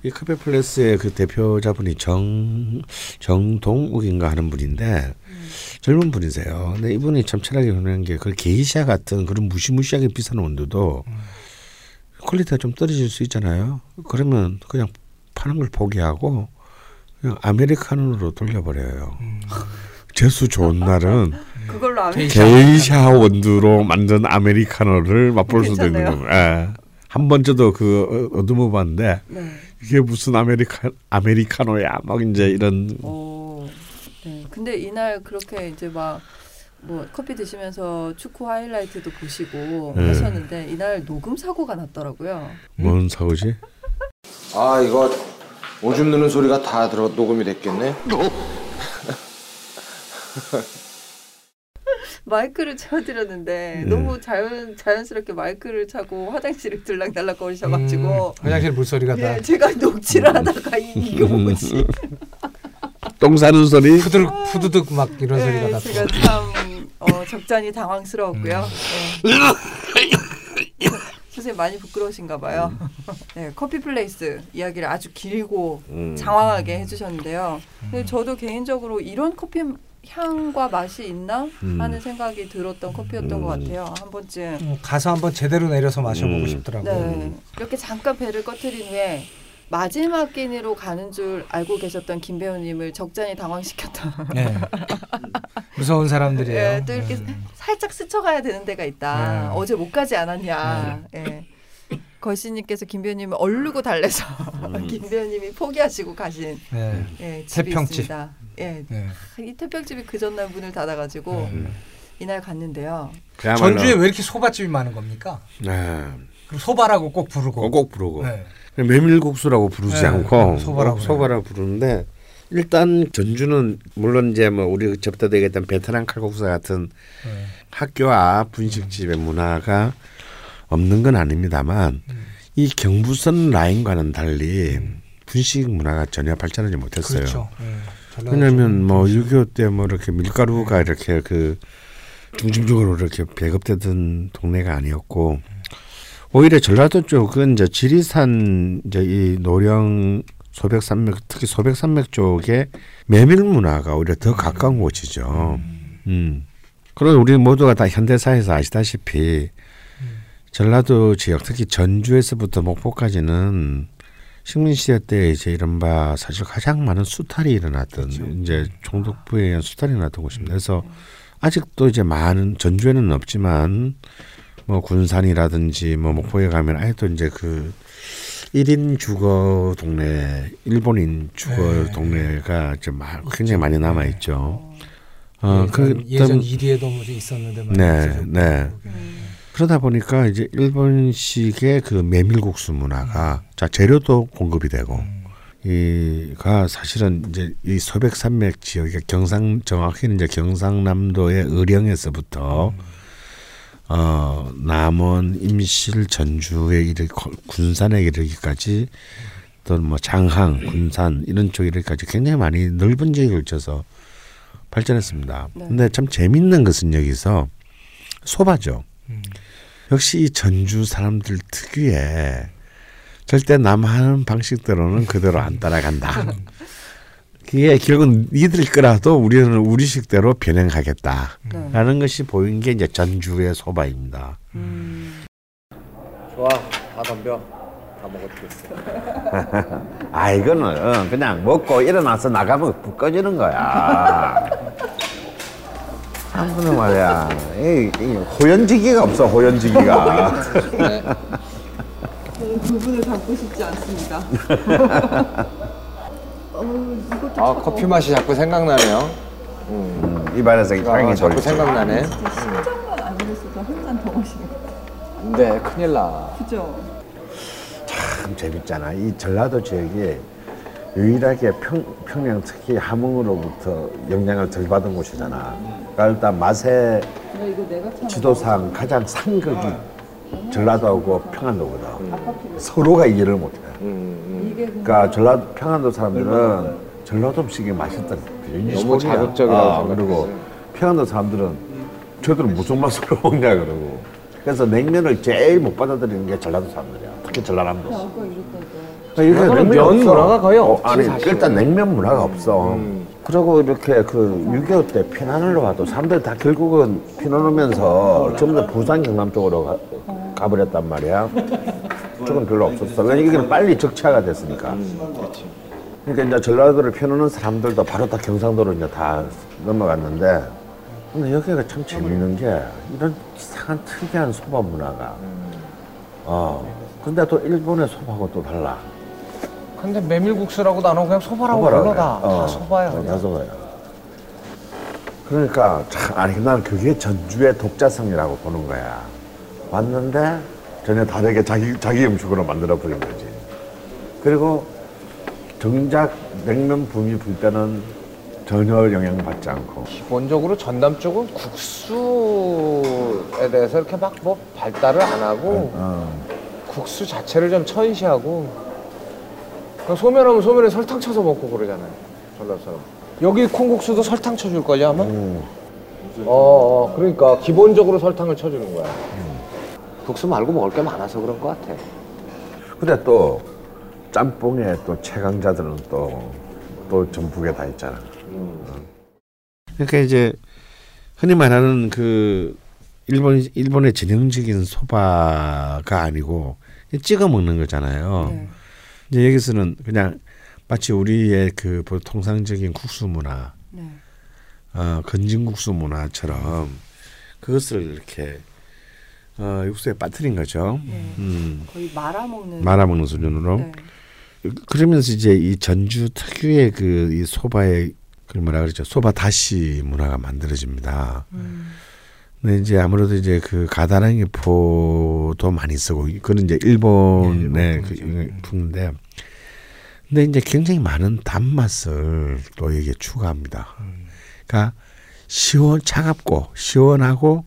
이 커피 플레스의 그 대표자분이 정 정동욱인가 하는 분인데 젊은 분이세요. 근데 이분이 참 철학이 흔한 게그 게이샤 같은 그런 무시무시하게 비싼 원두도 quality가 좀 떨어질 수 있잖아요. 그러면 그냥 파는 걸 포기하고 그냥 아메리카노로 돌려버려요. 재수 좋은 날은 그걸로 아메 게이샤 원두로 만든 아메리카노를 맛볼 수도 있는. 거고. 예. 한번 저도 그 어- 얻어먹어 봤는데 네. 이게 무슨 아메리카 아메리카노야 막 이제 이런 오. 네. 근데 이날 그렇게 이제 막 뭐 커피 드시면서 축구 하이라이트도 보시고 네. 하셨는데 이날 녹음 사고가 났더라고요. 뭔 사고지? 아 이거 오줌 누는 소리가 다 들어 녹음이 됐겠네. 마이크를 채워드렸는데 네. 너무 자연 자연스럽게 마이크를 차고 화장실을 들락날락 거리셔가지고 화장실 물소리가 다 예, 제가 녹취를 하다가 이- 이게 뭐지? 똥 싸는 소리? 푸드득 푸드득 막 이런 소리가 네, 다 제가 참 어, 적잖이 당황스러웠고요. 네. 죄- 선생님 많이 부끄러우신가 봐요. 음. 네, 커피 플레이스 이야기를 아주 길고 음. 장황하게 해주셨는데요. 근데 저도 개인적으로 이런 커피 향과 맛이 있나 음. 하는 생각이 들었던 커피였던 것 같아요. 한 번쯤. 음, 가서 한번 제대로 내려서 마셔보고 음. 싶더라고요. 네. 이렇게 잠깐 배를 꺼트린 후에 마지막 끼니로 가는 줄 알고 계셨던 김 배우님을 적잖이 당황시켰던. 네. 무서운 사람들이에요. 예, 또 이렇게 음. 살짝 스쳐가야 되는 데가 있다. 네. 어제 못 가지 않았냐. 예. 걸씨님께서 김 배우님을 얼르고 달래서 김 배우님이 포기하시고 가신 네. 예, 집이 태평집. 있습니다. 예, 네. 이 태평집이 그 전날 문을 닫아가지고 음. 이날 갔는데요. 그야말로- 전주에 왜 이렇게 소바집이 많은 겁니까? 네. 소바라고 꼭 부르고. 꼭 부르고 네. 메밀국수라고 부르지 네, 않고 소바라고 꼭 소바라고 부르는데 일단 전주는 물론 이제 뭐 우리 접대되겠던 베트남 칼국수 같은 네. 학교 앞 분식집의 문화가 없는 건 아닙니다만 이 경부선 라인과는 달리 분식 문화가 전혀 발전하지 못했어요. 그렇죠. 네. 왜냐하면 좀 뭐. 6.25때뭐 이렇게 밀가루가 이렇게 그 중심적으로 이렇게 배급되던 동네가 아니었고 오히려 전라도 쪽은 이제 지리산 이제 이 노령 소백산맥 특히 소백산맥 쪽에 메밀 문화가 오히려 더 가까운 곳이죠. 음. 그리고 우리 모두가 다 현대사에서 아시다시피 전라도 지역 특히 전주에서부터 목포까지는 식민시대 때 이제 이른바 사실 가장 많은 수탈이 일어났던 이제 총독부에 의한 수탈이 일어났던 곳입니다. 그래서 아직도 이제 많은 전주에는 없지만 뭐 군산이라든지 뭐 목포에 가면 아직도 이제 그 1인 주거 동네, 일본인 주거 네. 동네가 이제 마- 굉장히 많이 남아 있죠. 어, 예전, 그 예전 이리에도 뭐 있었는데 네, 말이죠. 네. 그러다 보니까 이제 일본식의 그 메밀국수 문화가 자 재료도 공급이 되고 이가 사실은 이제 이 소백산맥 지역의 경상 정확히는 이제 경상남도의 의령에서부터 어 남원 임실 전주에 이르 군산에 이르기까지 또 뭐 장항 군산 이런 쪽에 이르기까지 굉장히 많이 넓은 지역에 걸쳐서 발전했습니다. 네. 근데 참 재밌는 것은 여기서 소바죠. 음. 역시 이 전주 사람들 특유의 절대 남 하는 방식대로는 그대로 안 따라간다. 그게 결국 니들 거라도 우리는 우리식대로 변형하겠다라는 네. 것이 보인 게 이제 전주의 소바입니다. 음, 좋아 다 덤벼 다 먹어주겠어 아 이거는 그냥 먹고 일어나서 나가면 붓 꺼지는 거야. 한 분은 말이야. 이, 이 호연지기가 없어 호연지기가. 저는 그분을 닮고 싶지 않습니다. 어, 이것도 아 커피 맛이 자꾸 생각나네요 음. 입안에서 아, 향이 자꾸 돌죠. 생각나네 심장만 안 그랬어도 한 잔 더 마시는 것 같아요. 근데 큰일 나 그죠? 참 재밌잖아. 이 전라도 지역이 유일하게 평, 평양 특히 함흥으로부터 영향을 덜 받은 곳이잖아. 그러니까 일단 맛의 지도상 가장 상극이 전라도하고 평안도거든. 서로가 이해를 못해. 이게 그러니까 전라도 평안도 사람들은 전라도 음식이 맛있다. 너무 자극적이라고 아. 그리고 평안도 사람들은 저들은 무슨 맛으로 먹냐 그러고. 그래서 냉면을 제일 못 받아들이는 게 전라도 사람들이야. 특히 전라남도. 아까 이랬다가 그러니까 전라도는 냉면이 면 없어. 문화가 거의 없지, 아니 사실은. 일단 냉면 문화가 없어. 그리고 이렇게 그 6.25 때 피난을 와도 사람들 다 결국은 피난 오면서 전부 다 부산 경남 쪽으로 가, 가버렸단 말이야. 쪽은 별로 없었어. 왜냐면 이게 빨리 적체화가 됐으니까. 그러니까 이제 전라도를 피난오는 사람들도 바로 다 경상도로 이제 다 넘어갔는데 근데 여기가 참 재밌는 게 이런 이상한 특이한 소바 문화가 어 근데 또 일본의 소바하고 또 달라. 근데 메밀국수라고도 안 하고 그냥 소바라고 소바라 불러 그래. 다. 어, 다 소바야 어, 다 그냥. 소바야. 그러니까 참 아니 난 그게 전주의 독자성이라고 보는 거야. 왔는데 전혀 다르게 자기 자기 음식으로 만들어 버린 거지. 그리고 정작 냉면 붐이 불 때는 전혀 영향받지 않고. 기본적으로 전남 쪽은 국수에 대해서 이렇게 막 뭐 발달을 안 하고 어. 국수 자체를 좀 천시하고 그냥 소면하면 소면에 설탕 쳐서 먹고 그러잖아요 전남 사람 여기 콩국수도 설탕 쳐줄걸요 아마? 음. 어, 어 그러니까 기본적으로 설탕을 쳐주는 거야 국수 말고 먹을 게 많아서 그런 것 같아. 근데 또 짬뽕에 또 최강자들은 또, 또 전북에 다 있잖아. 그러니까 이제 흔히 말하는 그 일본 일본의 전형적인 소바가 아니고 찍어 먹는 거잖아요. 네. 이제 여기서는 그냥 마치 우리의 그 보통 통상적인 국수 문화, 네. 어, 건진국수 문화처럼 그것을 이렇게 어, 육수에 빠뜨린 거죠. 네. 음, 거의 말아 먹는. 말아먹는 수준으로. 네. 그러면서 이제 이 전주 특유의 그 이 소바의 그 뭐라 그러죠 소바 다시 문화가 만들어집니다. 음. 근데 이제 아무래도 이제 그 가다랑이 포도 많이 쓰고 그는 이제 일본의 네, 일본 그. 음. 풍인데 근데 이제 굉장히 많은 단맛을 또 여기에 추가합니다. 음. 그러니까 시원 차갑고 시원하고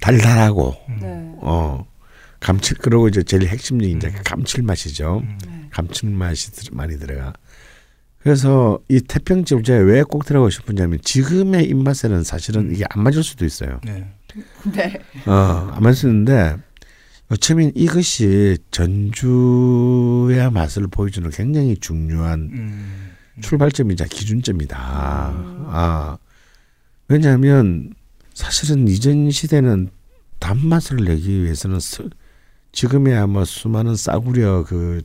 달달하고 네. 어 감칠 그러고 이제 제일 핵심적인 이제 음. 감칠맛이죠. 네. 감칠맛이 들- 많이 들어가. 그래서 이 태평집 제가 왜 꼭 들어가고 싶은냐면 지금의 입맛에는 사실은 이게 안 맞을 수도 있어요. 네. 네. 어, 안 맞을 수 있는데 어쩌면 이것이 전주의 맛을 보여주는 굉장히 중요한 음. 출발점이자 기준점이다. 아, 왜냐하면 사실은 이전 시대는 단맛을 내기 위해서는 스- 지금의 뭐 수많은 싸구려 그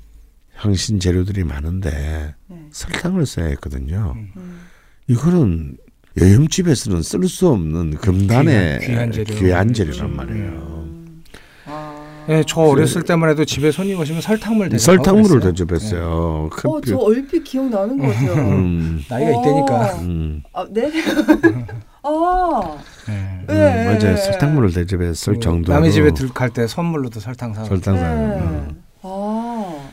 향신 재료들이 많은데 네. 설탕을 써야 했거든요. 음. 이거는 여염집에 서는 쓸 수 없는 금단의 귀한- 귀한 재료. 귀한 재료란 음. 말이에요. 음. 아. 네, 저 어렸을 때만 해도 집에 손님 오시면 설탕물 설탕물을. 대접했어요. 어, 커피. 저 얼핏 기억나는 것 같아요. 음, 나이가 어. 있다니까. 음, 아, 네? 아, 네. 음, 네. 맞아요. 설탕물을 대접했을 그 정도로 남의 집에 들갈 때 선물로도 설탕 사고. 설탕 네. 사. 음. 아,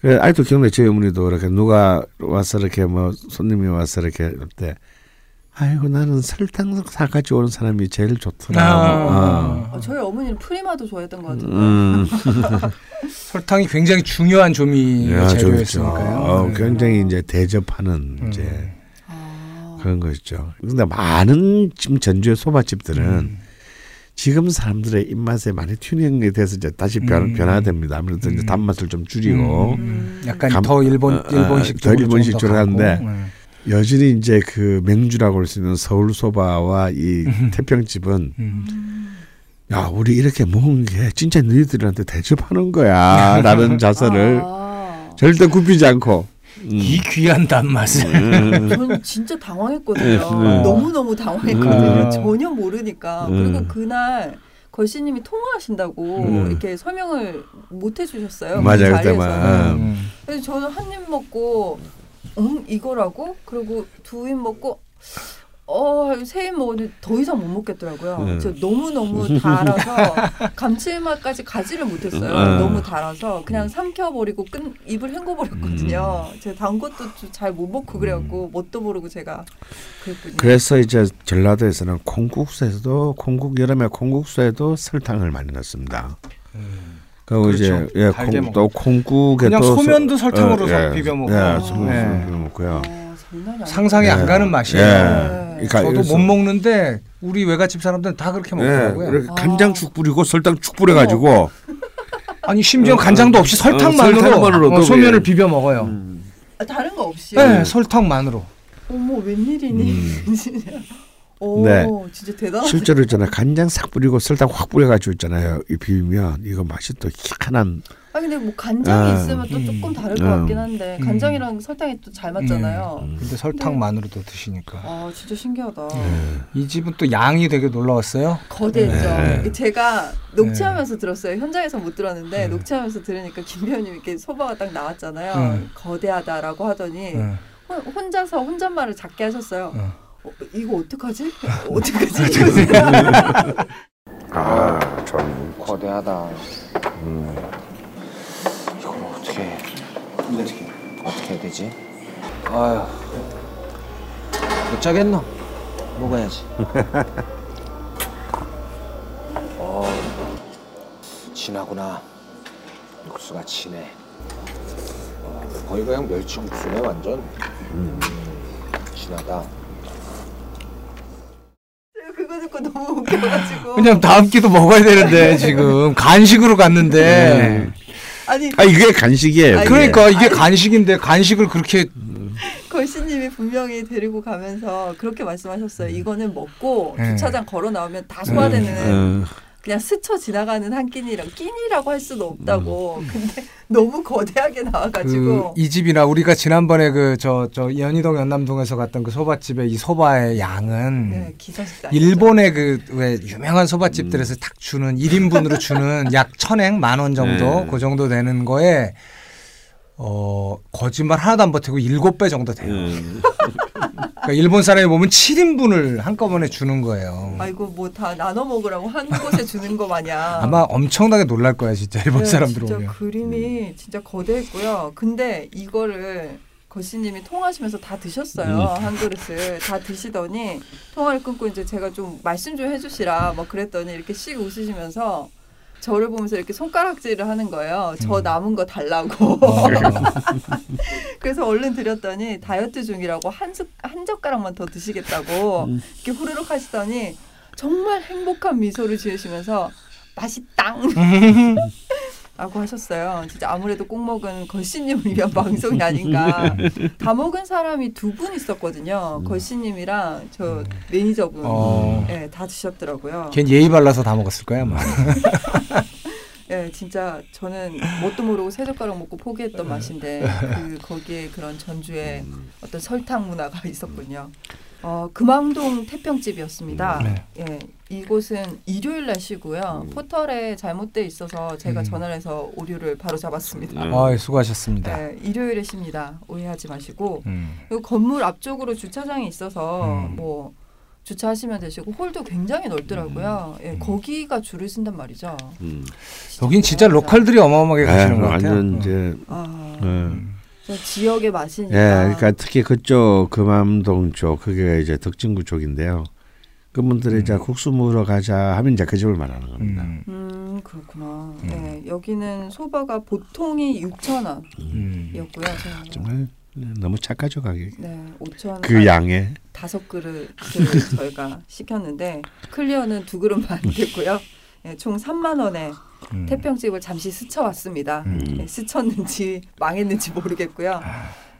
그 아직도 기억나요. 저희 어머니도 이렇게 누가 와서 이렇게 뭐 손님이 와서 이렇게 할 때, 아이고 나는 설탕 사가지고 오는 사람이 제일 좋더라. 아. 아, 저희 어머니는 프리마도 좋아했던 것 같은데. 음, 설탕이 굉장히 중요한 조미. 재료였으니까요. 어, 네. 굉장히 이제 대접하는 음. 이제 아, 그런 것이죠. 근데 많은 지금 전주의 소바집들은 음. 지금 사람들의 입맛에 많이 튜닝이 돼서 이제 다시 변, 음. 변화됩니다. 아무래도 이제 음. 단맛을 좀 줄이고 음. 약간 감- 더 일본 어, 어, 일본식 더 일본식 좀더 쪽으로 가고. 하는데 네. 여전히 이제 그 맹주라고 할 수 있는 서울 소바와 이 태평집은 음. 야 우리 이렇게 먹은 게 진짜 너희들한테 대접하는 거야라는 자세를 아, 절대 굽히지 않고 음. 이 귀한 단맛을. 음. 전 진짜 당황했거든요. 음. 너무 너무 당황했거든요. 음. 전혀 모르니까. 음. 그리고 그날 걸씨님이 통화하신다고 음. 이렇게 설명을 못 해주셨어요. 맞아요, 그 그때만. 자리에서는. 음. 그래서 저는 한 입 먹고 음 이거라고 그리고 두 입 먹고 어세 입 먹었는데 더 이상 못 먹겠더라고요. 네. 저 너무 너무 달아서 감칠맛까지 가지를 못했어요. 음. 너무 달아서 그냥 삼켜버리고 끝 입을 헹궈버렸거든요. 제가 단 것도 잘 못 먹고 그래갖고 뭣도 모르고 제가 그랬군요. 그래서 이제 전라도에서는 콩국수에서도 콩국 여름에 콩국수에도 설탕을 많이 넣습니다. 그리고 그렇죠. 이제 예, 콩, 또 콩국에 그냥 또 소면도 서- 설탕으로 어, 서- 비벼 먹고. 예, 소면 네. 비벼 먹고요. 어, 아니에요. 상상이 안 예. 가는 맛이에요. 예. 네. 그러니까 저도 못 먹는데 우리 외갓집 사람들은 다 그렇게 예, 먹더라고요. 이렇게 아. 간장죽 뿌리고 설탕죽 뿌려 가지고 아니 심지어 간장도 없이 설탕만으로, 설탕만으로도 어, 소면을 예. 비벼 먹어요. 아, 다른 거 없이. 네, 설탕만으로. 어머 웬일이니? 진짜. 오 음. 네. 진짜 대단하다. 실제로 있잖아요 간장 싹 뿌리고 설탕 확 뿌려가지고 있잖아요 이 비비면 이거 맛이 또 희한한 아 근데 뭐 간장이 아, 있으면 또 음. 조금 다를 것 음. 같긴 한데 음. 간장이랑 설탕이 또 잘 맞잖아요. 근데 설탕만으로도 드시니까. 아 진짜 신기하다. 이 집은 또 양이 되게 놀라웠어요. 거대했죠. 네. 제가 녹취하면서 들었어요. 현장에서 못 들었는데 네. 녹취하면서 들으니까 김 배우님 이렇게 소바가 딱 나왔잖아요. 네. 거대하다라고 하더니 네. 혼- 혼자서 혼잣말을 작게 하셨어요. 네. 어, 이거 어떡하지? 어떡하지? 이러면서 아좀 거대하다. 이걸 어떻게 어떻게 어떻게 해야 되지? 아휴 못 짜겠노? 먹어야지. 어 진하구나. 육수가 진해. 어, 거의 그냥 멸치국수네 완전. 음, 진하다. 그 듣고 너무 웃겨가지고. 왜냐면 다음 끼도 먹어야 되는데 지금 간식으로 갔는데 아니 아 이게 간식이에요. 아니. 그러니까 이게 간식인데 간식을 그렇게 걸씨님이 분명히 데리고 가면서 그렇게 말씀하셨어요. 이거는 먹고 네. 주차장 걸어 나오면 다 소화되는 어, 그냥 스쳐 지나가는 한 끼니랑 끼니라고 할 수도 없다고. 음. 근데 너무 거대하게 나와가지고. 그 이 집이나 우리가 지난번에 그 저저 연희동 연남동에서 갔던 그 소바집의 이 소바의 양은 네, 기사식당. 일본의 그 왜 유명한 소바집들에서 딱 주는 1인분으로 주는 약 천행 만 원 정도 네. 그 정도 되는 거에 어 거짓말 하나도 안 버티고 일곱 배 정도 돼요. 음. 그러니까 일본 사람이 보면 7인분을 한꺼번에 주는 거예요. 아이고 뭐 다 나눠 먹으라고 한 곳에 주는 거 마냥. 아마 엄청나게 놀랄 거야 진짜 일본 네, 사람들 진짜 오면. 그림이 진짜 거대했고요. 근데 이거를 거시님이 통하시면서 다 드셨어요 음. 한 그릇을 다 드시더니 통화를 끊고 이제 제가 좀 말씀 좀 해주시라 뭐 그랬더니 이렇게 씩 웃으시면서 저를 보면서 이렇게 손가락질을 하는 거예요. 저 음. 남은 거 달라고. 어. 그래서 얼른 드렸더니 다이어트 중이라고 한, 숟, 한 젓가락만 더 드시겠다고 음. 이렇게 후루룩 하시더니 정말 행복한 미소를 지으시면서 맛있당 라고 하셨어요. 진짜 아무래도 꼭 먹은 걸씨님을 위한 방송이 아닌가. 다 먹은 사람이 두 분 있었거든요. 걸씨님이랑 저 매니저분. 어. 네, 다 드셨더라고요. 걘 예의 발라서 다 먹었을 거야 아마. 예, 진짜 저는 뭣도 모르고 세 젓가락 먹고 포기했던 맛인데 그 거기에 그런 전주의 어떤 설탕 문화가 있었군요. 어, 금왕동 태평집이었습니다. 네. 예, 이곳은 일요일 날 쉬고요. 포털에 잘못돼 있어서 제가 음. 전화를 해서 오류를 바로 잡았습니다. 음. 아 수고하셨습니다. 네, 일요일에 쉽니다. 오해하지 마시고 음. 그리고 건물 앞쪽으로 주차장이 있어서 음. 뭐 주차하시면 되시고 홀도 굉장히 넓더라고요. 예, 음. 거기가 줄을 쓴단 말이죠. 음. 여긴 진짜. 로컬들이 어마어마하게 가시는 것 같아요. 완전 어. 이제 아, 어. 저 지역의 맛이니까. 예, 그러니까 특히 그쪽 금암동 쪽 그게 이제 덕진구 쪽인데요. 그분들이 이제 국수 먹으러 가자 하면 이제 그 집을 말하는 겁니다. 음. 음 그렇구나. 네, 여기는 소바가 보통이 6천 음. 원이었고요. 제가 정말 너무 착하죠 가격이. 네, 5천 그 양에 다섯 그릇을 저희가 시켰는데 클리어는 두 그릇만 됐고요. 네, 총 3만 원에 음. 태평집을 잠시 스쳐왔습니다. 음. 네, 스쳤는지 망했는지 모르겠고요.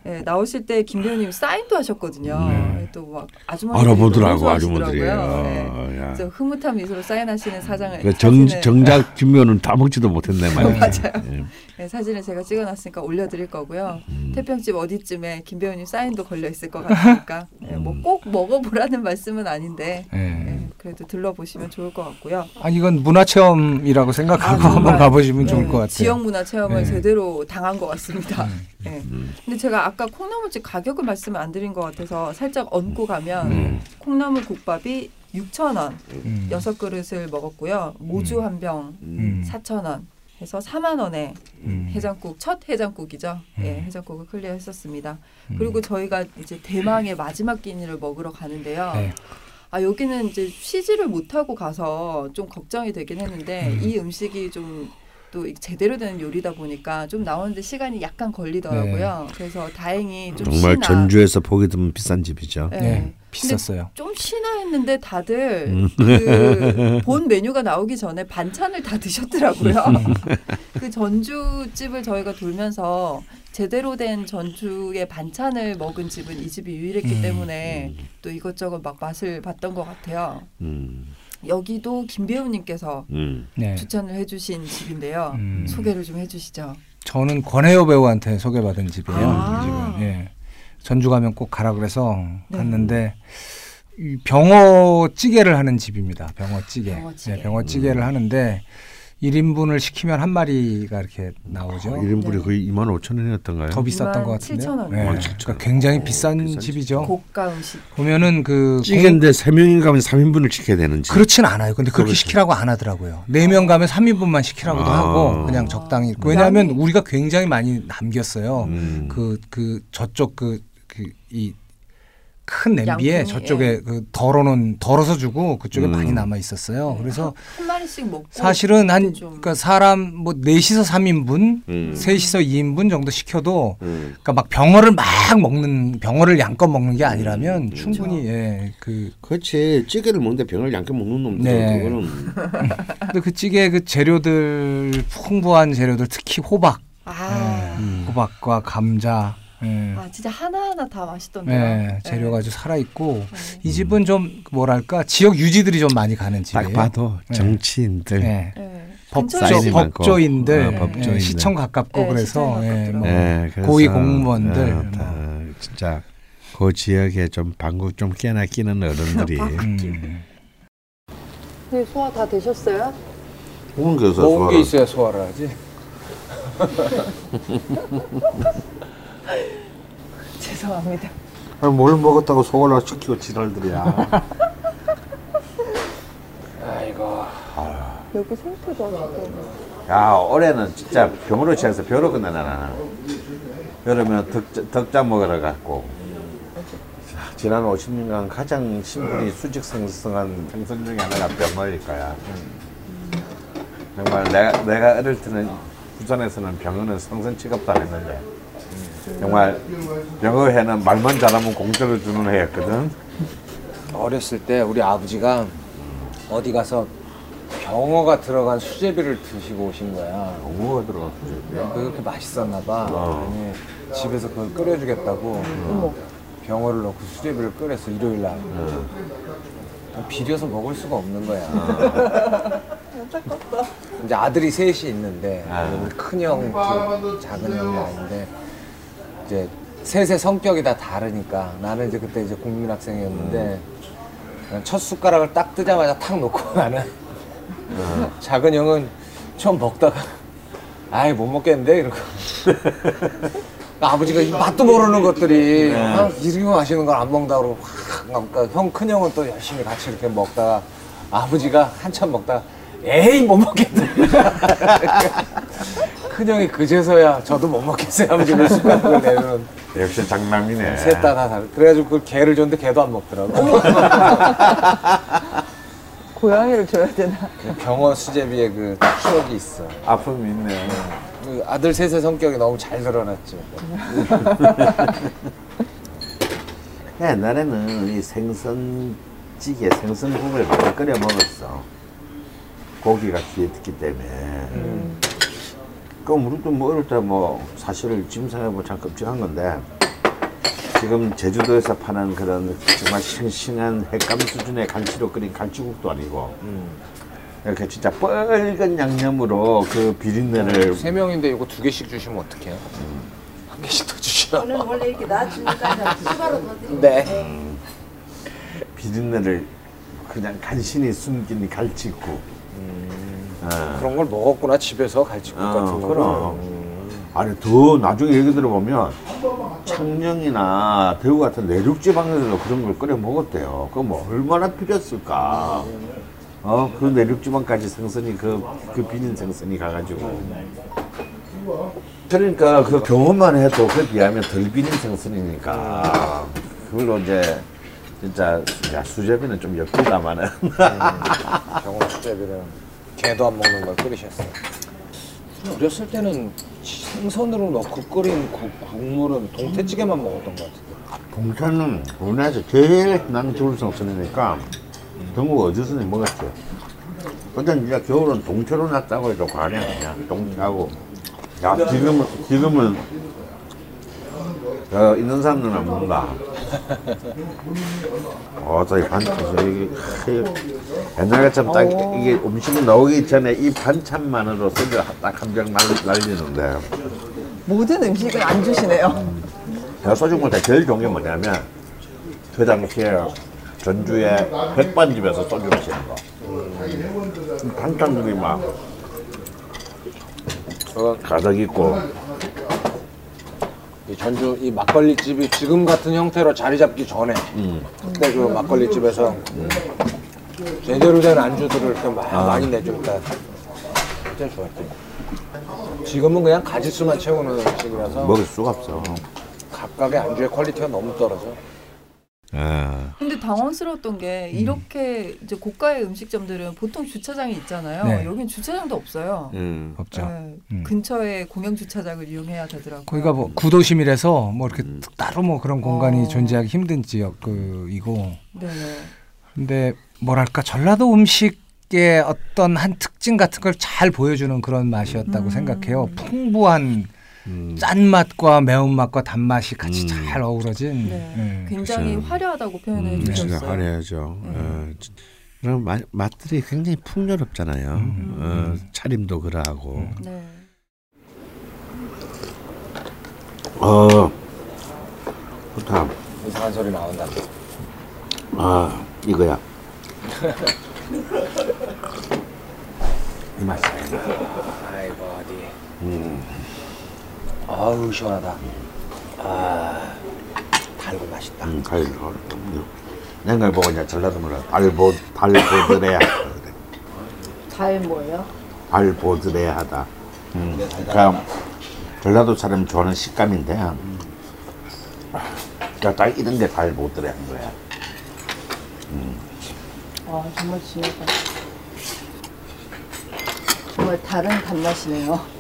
네, 나오실 때 김 배우님 사인도 하셨거든요. 네. 또막 아주머니들이 알아보더라고 아주머니들이. 네. 그래서 흐뭇한 미소로 사인하시는 사장을 그 정, 정작 김면은 다 먹지도 못했네 말이야. 맞아요. 예. 네, 사진을 제가 찍어놨으니까 올려드릴 거고요. 음. 태평집 어디쯤에 김 배우님 사인도 걸려 있을 것 같으니까 네, 음. 뭐꼭 먹어보라는 말씀은 아닌데 예. 네, 그래도 들러보시면 좋을 것 같고요. 아 이건 문화 체험이라고 생각하고 아. 한번 가보시면 네, 좋을 것 같아요. 지역 문화 체험을 네. 제대로 당한 것 같습니다. 음. 네. 음. 근데 제가 아까 콩나물집 가격을 말씀을 안 드린 것 같아서 살짝 얹고 가면 음. 콩나물 국밥이 6천 원 음. 여섯 그릇을 먹었고요. 모주 한병 음. 4천 원 해서 4만 원에 음. 해장국 첫 해장국이죠. 예, 음. 해장국을 클리어했었습니다. 음. 그리고 저희가 이제 대망의 마지막 끼니를 먹으러 가는데요. 네. 아 여기는 이제 쉬지를 못하고 가서 좀 걱정이 되긴 했는데 음. 이 음식이 좀 또 제대로 된 요리다 보니까 좀 나오는데 시간이 약간 걸리더라고요. 그래서 다행히 좀 정말 쉬나. 전주에서 보기 드문 비싼 집이죠. 예. 네, 비쌌어요. 좀 쉬나 했는데 다들 음. 그본 메뉴가 나오기 전에 반찬을 다 드셨더라고요. 그 전주 집을 저희가 돌면서 제대로 된 전주의 반찬을 먹은 집은 이 집이 유일했기 음. 때문에 또 이것저것 막 맛을 봤던 것 같아요. 음. 여기도 김배우님께서 음. 네. 추천을 해주신 집인데요. 음. 소개를 좀 해주시죠. 저는 권혜요 배우한테 소개받은 집이에요. 아. 집은. 예. 전주 가면 꼭 가라 그래서 네. 갔는데 이 병어 찌개를 하는 집입니다. 병어 찌개. 병어찌개. 네, 병어 찌개를 하는데 1인분을 시키면 한 마리가 이렇게 나오죠. 어, 1인분이 네. 거의 2만 5천 원이었던가요? 더 비쌌던 것27,000 같은데. 원. 네. 27,000 그러니까 굉장히 오, 비싼 비싼 집이죠. 고가 음식. 보면은 그 찌개인데 세 명이 가면 3인분을 시켜야 되는 지. 그렇진 않아요. 근데 그렇게 그렇죠. 시키라고 안 하더라고요. 네 명 가면 3인분만 시키라고도 아. 하고 그냥 적당히. 왜냐하면 우리가 굉장히 많이 남겼어요. 음. 그그 저쪽 그 그 이 큰 냄비에 양푼이, 저쪽에 그 덜어놓은 덜어서 주고 그쪽에 음. 많이 남아 있었어요. 그래서 한 마리씩 먹고 사실은 한 좀- 그러니까 사람 뭐 넷이서 3인분, 음. 셋이서 2인분 정도 시켜도 음. 그러니까 막 병어를 막 먹는 병어를 양껏 먹는 게 음. 아니라면 충분히 예, 그 그렇지 찌개를 먹는데 병을 양껏 먹는 놈들 네. 그거는 근데 그 찌개 그 재료들 풍부한 재료들 특히 호박, 아, 예, 호박과 감자, 예. 아 진짜 하나하나 다 맛있던데요. 네, 재료가 아주 살아 있고 네. 이 집은 좀 뭐랄까 지역 유지들이 좀 많이 가는 집이에요. 딱 봐도 네. 정치인들 네. 네. 법조. 법조인들, 어, 예, 법조인들. 시청 가깝고 네, 그래서 시청. 뭐 네, 그래서, 고위 공무원들 어, 다 뭐. 진짜 그 지역에 좀 방구 좀 깨나 끼는 어른들이 음. 네, 소화 다 되셨어요? 먹은 게. 있어야 소화를 하지. 죄송합니다. 아니, 뭘 먹었다고 소화를 시키고 지랄들이야. 아이고. 여기 생태도 하시고. 야 올해는 진짜 병으로 취해서 벼로 끝내나 나는. 여름에 덕자, 덕자 먹으러 갔고. 자, 지난 50년간 가장 신분이 수직성성한 생선 중에 하나가 병어일 거야. 정말 내가 내가 어릴 때는 부산에서는 병어는 성선 취급도 안 했는데 정말 병어회는 말만 잘하면 공짜로 주는 회였거든. 어렸을 때 우리 아버지가 어디 가서 병어가 들어간 수제비를 드시고 오신 거야. 뭐가 들어갔지? 그렇게 맛있었나 봐. 어. 집에서 그걸 끓여주겠다고 병어를 넣고 수제비를 끓여서 일요일 날 비려서 먹을 수가 없는 거야. 이제 아들이 셋이 있는데 아. 큰형, 작은 형이 아닌데 이제 셋의 성격이 다 다르니까 나는 이제 그때 이제 국민학생이었는데 그냥 첫 숟가락을 딱 뜨자마자 탁 놓고 나는 작은 형은 처음 먹다가 아이 못 먹겠는데? 이러고. 아버지가 이 맛도 모르는 것들이 아, 이렇게 맛있는 걸 안 먹는다 그러고 확 그러니까 형 큰 형은 또 열심히 같이 이렇게 먹다가 아버지가 한참 먹다가 에이 못 먹겠다 큰 형이 그제서야 저도 못 먹겠어요 아버지가 숟가락을 내는 역시 장남이네. 셋 다 다 다르 그래가지고 그 개를 줬는데 개도 안 먹더라고 고양이를 줘야 되나? 그 병어 수제비의 그 추억이 있어 아픔이 있네. 그 아들 셋의 성격이 너무 잘 드러났죠 옛날에는 이 생선찌개, 생선국을 많이 끓여 먹었어. 고기가 귀했기 때문에. 그럼 우리도 뭐 어릴 때 뭐 사실 지금 생각해보면 참 끔찍한 건데 지금 제주도에서 파는 그런 정말 싱싱한 횟감 수준의 간치로 끓인 간치국도 아니고 이렇게 진짜 뻘건 양념으로 그 비린내를 세 명인데 이거 두 개씩 주시면 어떡해요? 한 개씩 더 주시나? 저는 원래 이렇게 놔주니까 추가로 더 드리고 네. 비린내를 그냥 간신히 숨긴 갈치국. 아. 그런 걸 먹었구나 집에서 갈치국 어, 같은 거. 그럼. 아니 더 나중에 얘기 들어보면 창녕이나 대구 같은 내륙 지방에서도 그런 걸 끓여 먹었대요. 그럼 뭐 얼마나 필요했을까? 어, 그 내륙 지방까지 생선이 그, 그 비린 생선이 가가지고. 그러니까 그 경험만 해도 그에 비하면 덜 비린 생선이니까 그걸로 이제 진짜 야, 수제비는 좀 엽기다마는 병원 수제비랑 개도 안 먹는 걸 끓이셨어요. 어렸을 때는 생선으로 넣고 끓인 국, 국물은 동태찌개만 먹었던 것 같은데. 동태는 우리나라에서 제일 난 좋을 생선이니까 전국 어디서든지 먹었죠. 근데 이제 겨울은 동태로 놨다고 해도 과언이 아니야. 동태하고. 야, 지금은, 지금은, 어, 있는 사람들은 안 먹는다. 어, 저이 반찬, 이게, 옛날처럼 딱 이게 음식이 나오기 전에 이 반찬만으로 소주 딱한 병 날리는데. 모든 음식은 안 주시네요. 제가 소주 먹을 때 제일 좋은 게 뭐냐면 그 당시에 전주에 백반집에서 소주 마시는 거. 음, 반찬들이 막 가득 있고 이 전주 이 막걸리 집이 지금 같은 형태로 자리 잡기 전에 그때 그 막걸리 집에서 제대로 된 안주들을 이렇게 막 많이 내주니까 진짜 좋았죠. 지금은 그냥 가짓수만 채우는 음식이라서 먹을 수가 없어. 각각의 안주의 quality가 너무 떨어져. 아, 근데 당황스러웠던 게 이렇게 이제 고가의 음식점들은 보통 주차장이 있잖아요. 네. 여긴 주차장도 없어요. 음. 없죠. 네, 음. 근처에 공영 주차장을 이용해야 되더라고요. 거기가 뭐 구도심이라서 뭐 이렇게 따로 뭐 그런 공간이 어. 존재하기 힘든 지역 그이고 네. 근데 뭐랄까 전라도 음식의 어떤 한 특징 같은 걸 잘 보여주는 그런 맛이었다고 음. 생각해요. 풍부한 음. 짠맛과 매운맛과 단맛이 같이 음. 잘 어우러진. 네. 음. 굉장히 그렇죠. 화려하다고 표현해 음, 주셨어요. 화려하죠. 네. 어, 진- 그런 맛, 맛들이 굉장히 풍요롭잖아요. 음. 어, 차림도 그러하고. 네. 어, 좋다. 이상한 소리 나온다. 아, 이거야. 이 맛이야. 아이고 어디. 음. 아우 시원하다. 아 달고 맛있다. 음, 갈, 냉걸 보고 이제 전라도 말로 발보, 발보드레야. 잘 뭐예요? 발보드레야 하다. 음, 그러니까 전라도 사람이 좋아하는 식감인데, 그러니까 딱 이런 게 발보드레 한 거야. 아 정말 진하다. 정말 다른 단맛이네요.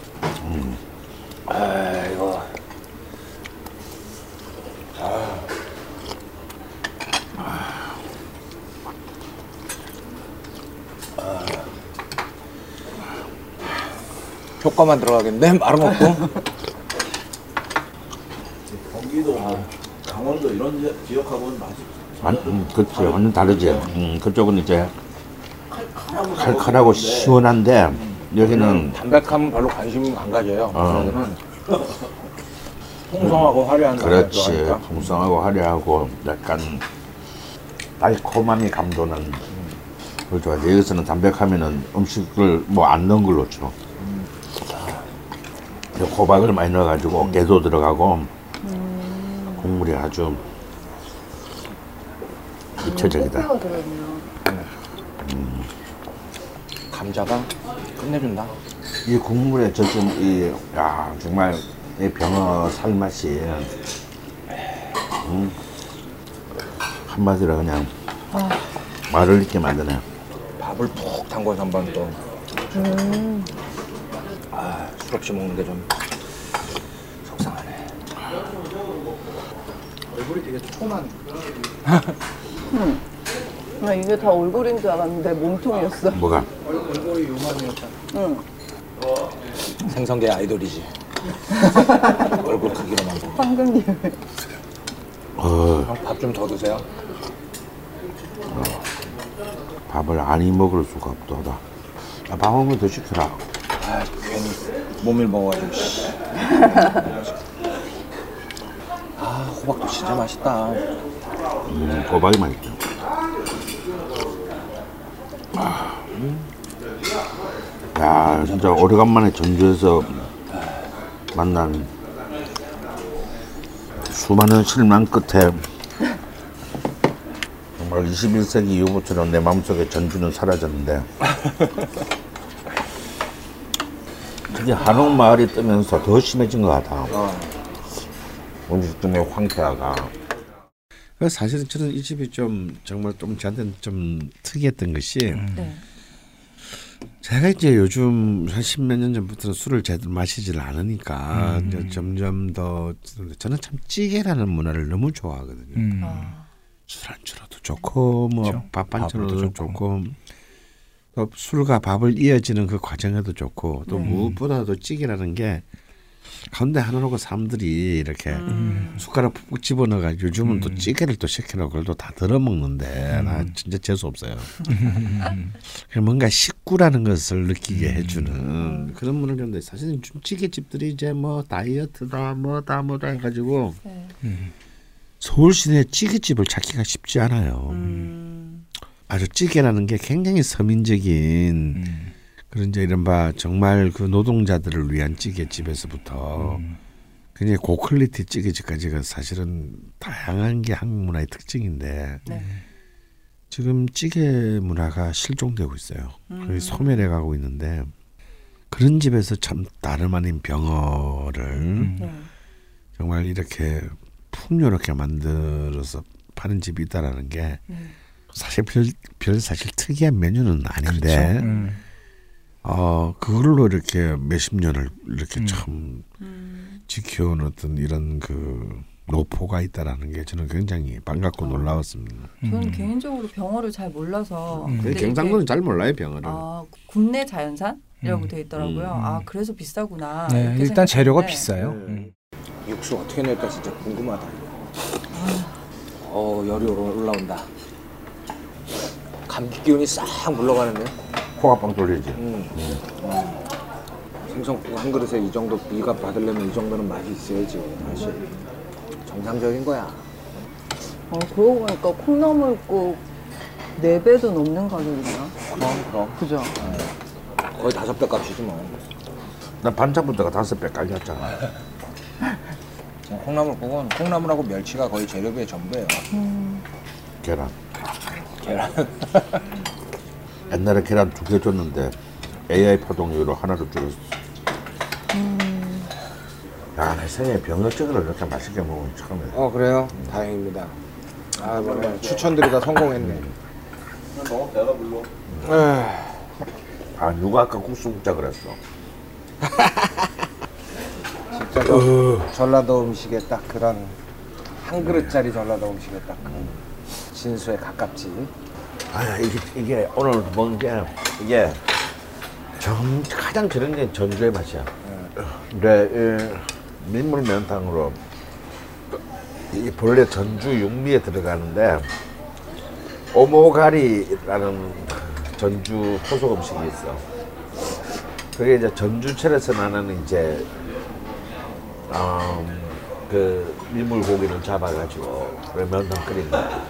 아이고. 효과만 들어가겠네? 말아먹고 경기도, 강원도 이런 지- 지역하고는 맛이 완, 음, 그치, 완전 다르지. 음, 그쪽은 이제 칼칼하고 시원한데, 여기는 담백함은 별로 관심 안 가져요 어. 그러면 풍성하고 화려한 그렇지. 맛이 들어가니까. 풍성하고 화려하고 약간 달콤함이 감도는 그걸 좋아해. 여기서는 담백하면은 음식을 뭐 안 넣은 걸로 줘. 호박을 많이 넣어가지고 깨도 들어가고 국물이 아주 입체적이다. 들어있네요. 감자가 끝내준다. 이 국물에 젖은 이, 야, 정말 이 병어 살맛이, 음, 한마디로 그냥 말을 잊게 만드네. 밥을 푹 담궈서 한 번 또. 아, 술 없이 먹는 게 좀 속상하네. 얼굴이 되게 초만 나 이게 다 얼굴인 줄 알았는데 몸통이었어. 뭐가? 얼굴이 요만이었다 응. 생성계 아이돌이지 얼굴 크기로만 보고 황금님. 어, 밥좀 더 드세요 밥을 안이 먹을 수가 없도다. 아, 밥한번더 시켜라. 아 괜히 몸을 먹어가지고 씨. 아 호박도 진짜 맛있다 음, 호박이 맛있죠. 아, 야, 진짜 오래간만에 전주에서 만난 수많은 실망 끝에 정말 21세기 이후부터는 내 마음속에 전주는 사라졌는데 특히 한옥 마을이 뜨면서 더 심해진 것 같아. 음식점의 황폐화가. 그 사실은 저는 이 집이 좀 정말 좀 저한테는 좀 특이했던 것이 네. 제가 이제 요즘 한 십몇 년 전부터는 술을 제대로 마시질 않으니까 이제 점점 더 저는 참 찌개라는 문화를 너무 좋아하거든요. 음. 아, 술 안주로도 좋고 뭐 그렇죠. 밥 밥으로도 반찬으로도 좋고. 좋고 또 술과 밥을 이어지는 그 과정에도 좋고 또 네. 무엇보다도 찌개라는 게 가운데 하나 놓고 사람들이 이렇게 음. 숟가락 푹 집어넣어가지고 요즘은 또 찌개를 또 시켜놓고 그걸 또다 덜어 먹는데 나 진짜 재수 없어요. 뭔가 식구라는 것을 느끼게 해주는 그런 문을 줬는데 사실은 좀 찌개집들이 이제 뭐 다이어트다 뭐다 뭐다 해가지고 네. 서울 시내 찌개집을 찾기가 쉽지 않아요. 음. 아주 찌개라는 게 굉장히 서민적인 음. 그런 이제 이른바 정말 그 노동자들을 위한 찌개집에서부터 음. 굉장히 고퀄리티 찌개집까지가 사실은 다양한 게 한국 문화의 특징인데 네. 지금 찌개 문화가 실종되고 있어요. 음. 거의 소멸해 가고 있는데 그런 집에서 참 다름 아닌 병어를 음. 네. 정말 이렇게 풍요롭게 만들어서 파는 집이 있다라는 게 음. 사실 별, 별 사실 특이한 메뉴는 아닌데 그렇죠. 음. 어 그걸로 이렇게 몇십 년을 이렇게 음. 참 음. 지켜온 어떤 이런 그 노포가 있다라는 게 저는 굉장히 반갑고 놀라웠습니다. 저는 음. 개인적으로 병어를 잘 몰라서 음. 근데 경상도는 잘 몰라요 병어를. 아, 국내 자연산 이라고 음. 돼 있더라고요. 음. 아 그래서 비싸구나. 네, 일단 재료가 생각했는데 비싸요. 네. 음. 육수 어떻게 낼까 진짜 궁금하다. 어 열이 올라- 올라온다. 감기 기운이 싹 물러가는데. 코가 빵 뚫리지. 음. 생선국 한 그릇에 이 정도 비가 받으려면 이 정도는 맛이 있어야지. 사실 정상적인 거야. 어, 그러고 보니까 콩나물국 4배도 넘는 가격이네요. 그럼 그럼 그죠? 거의 다섯 배 값이지 뭐. 나 반찬부터가 다섯 배 깔렸잖아. 지금 콩나물국은 콩나물하고 멸치가 거의 재료비의 전부예요. 계란. 계란. 옛날에 계란 두 개 줬는데 AI 파동으로 하나로 줄였어. 야, 내 생에 병역적으로 이렇게 맛있게 먹으면 처음이야. 어 그래요? 다행입니다. 아 뭐네 추천드리다 성공했네. 너무 배가 불러. 에휴. 아, 누가 아까 국수 먹자 그랬어. 진짜 저 전라도 음식에 딱 그런 한 그릇짜리 전라도 음식에 딱 그런 진수에 가깝지. 아, 이게, 이게 오늘 먹은 게, 이게 정, 가장 그런 게 전주의 맛이야. 근데 이 민물 면탕으로 이 본래 전주 육미에 들어가는데 오모가리라는 전주 토속 음식이 있어. 그게 이제 전주철에서 나는 이제 음, 그 민물 고기를 잡아가지고 면탕 끓인 거야.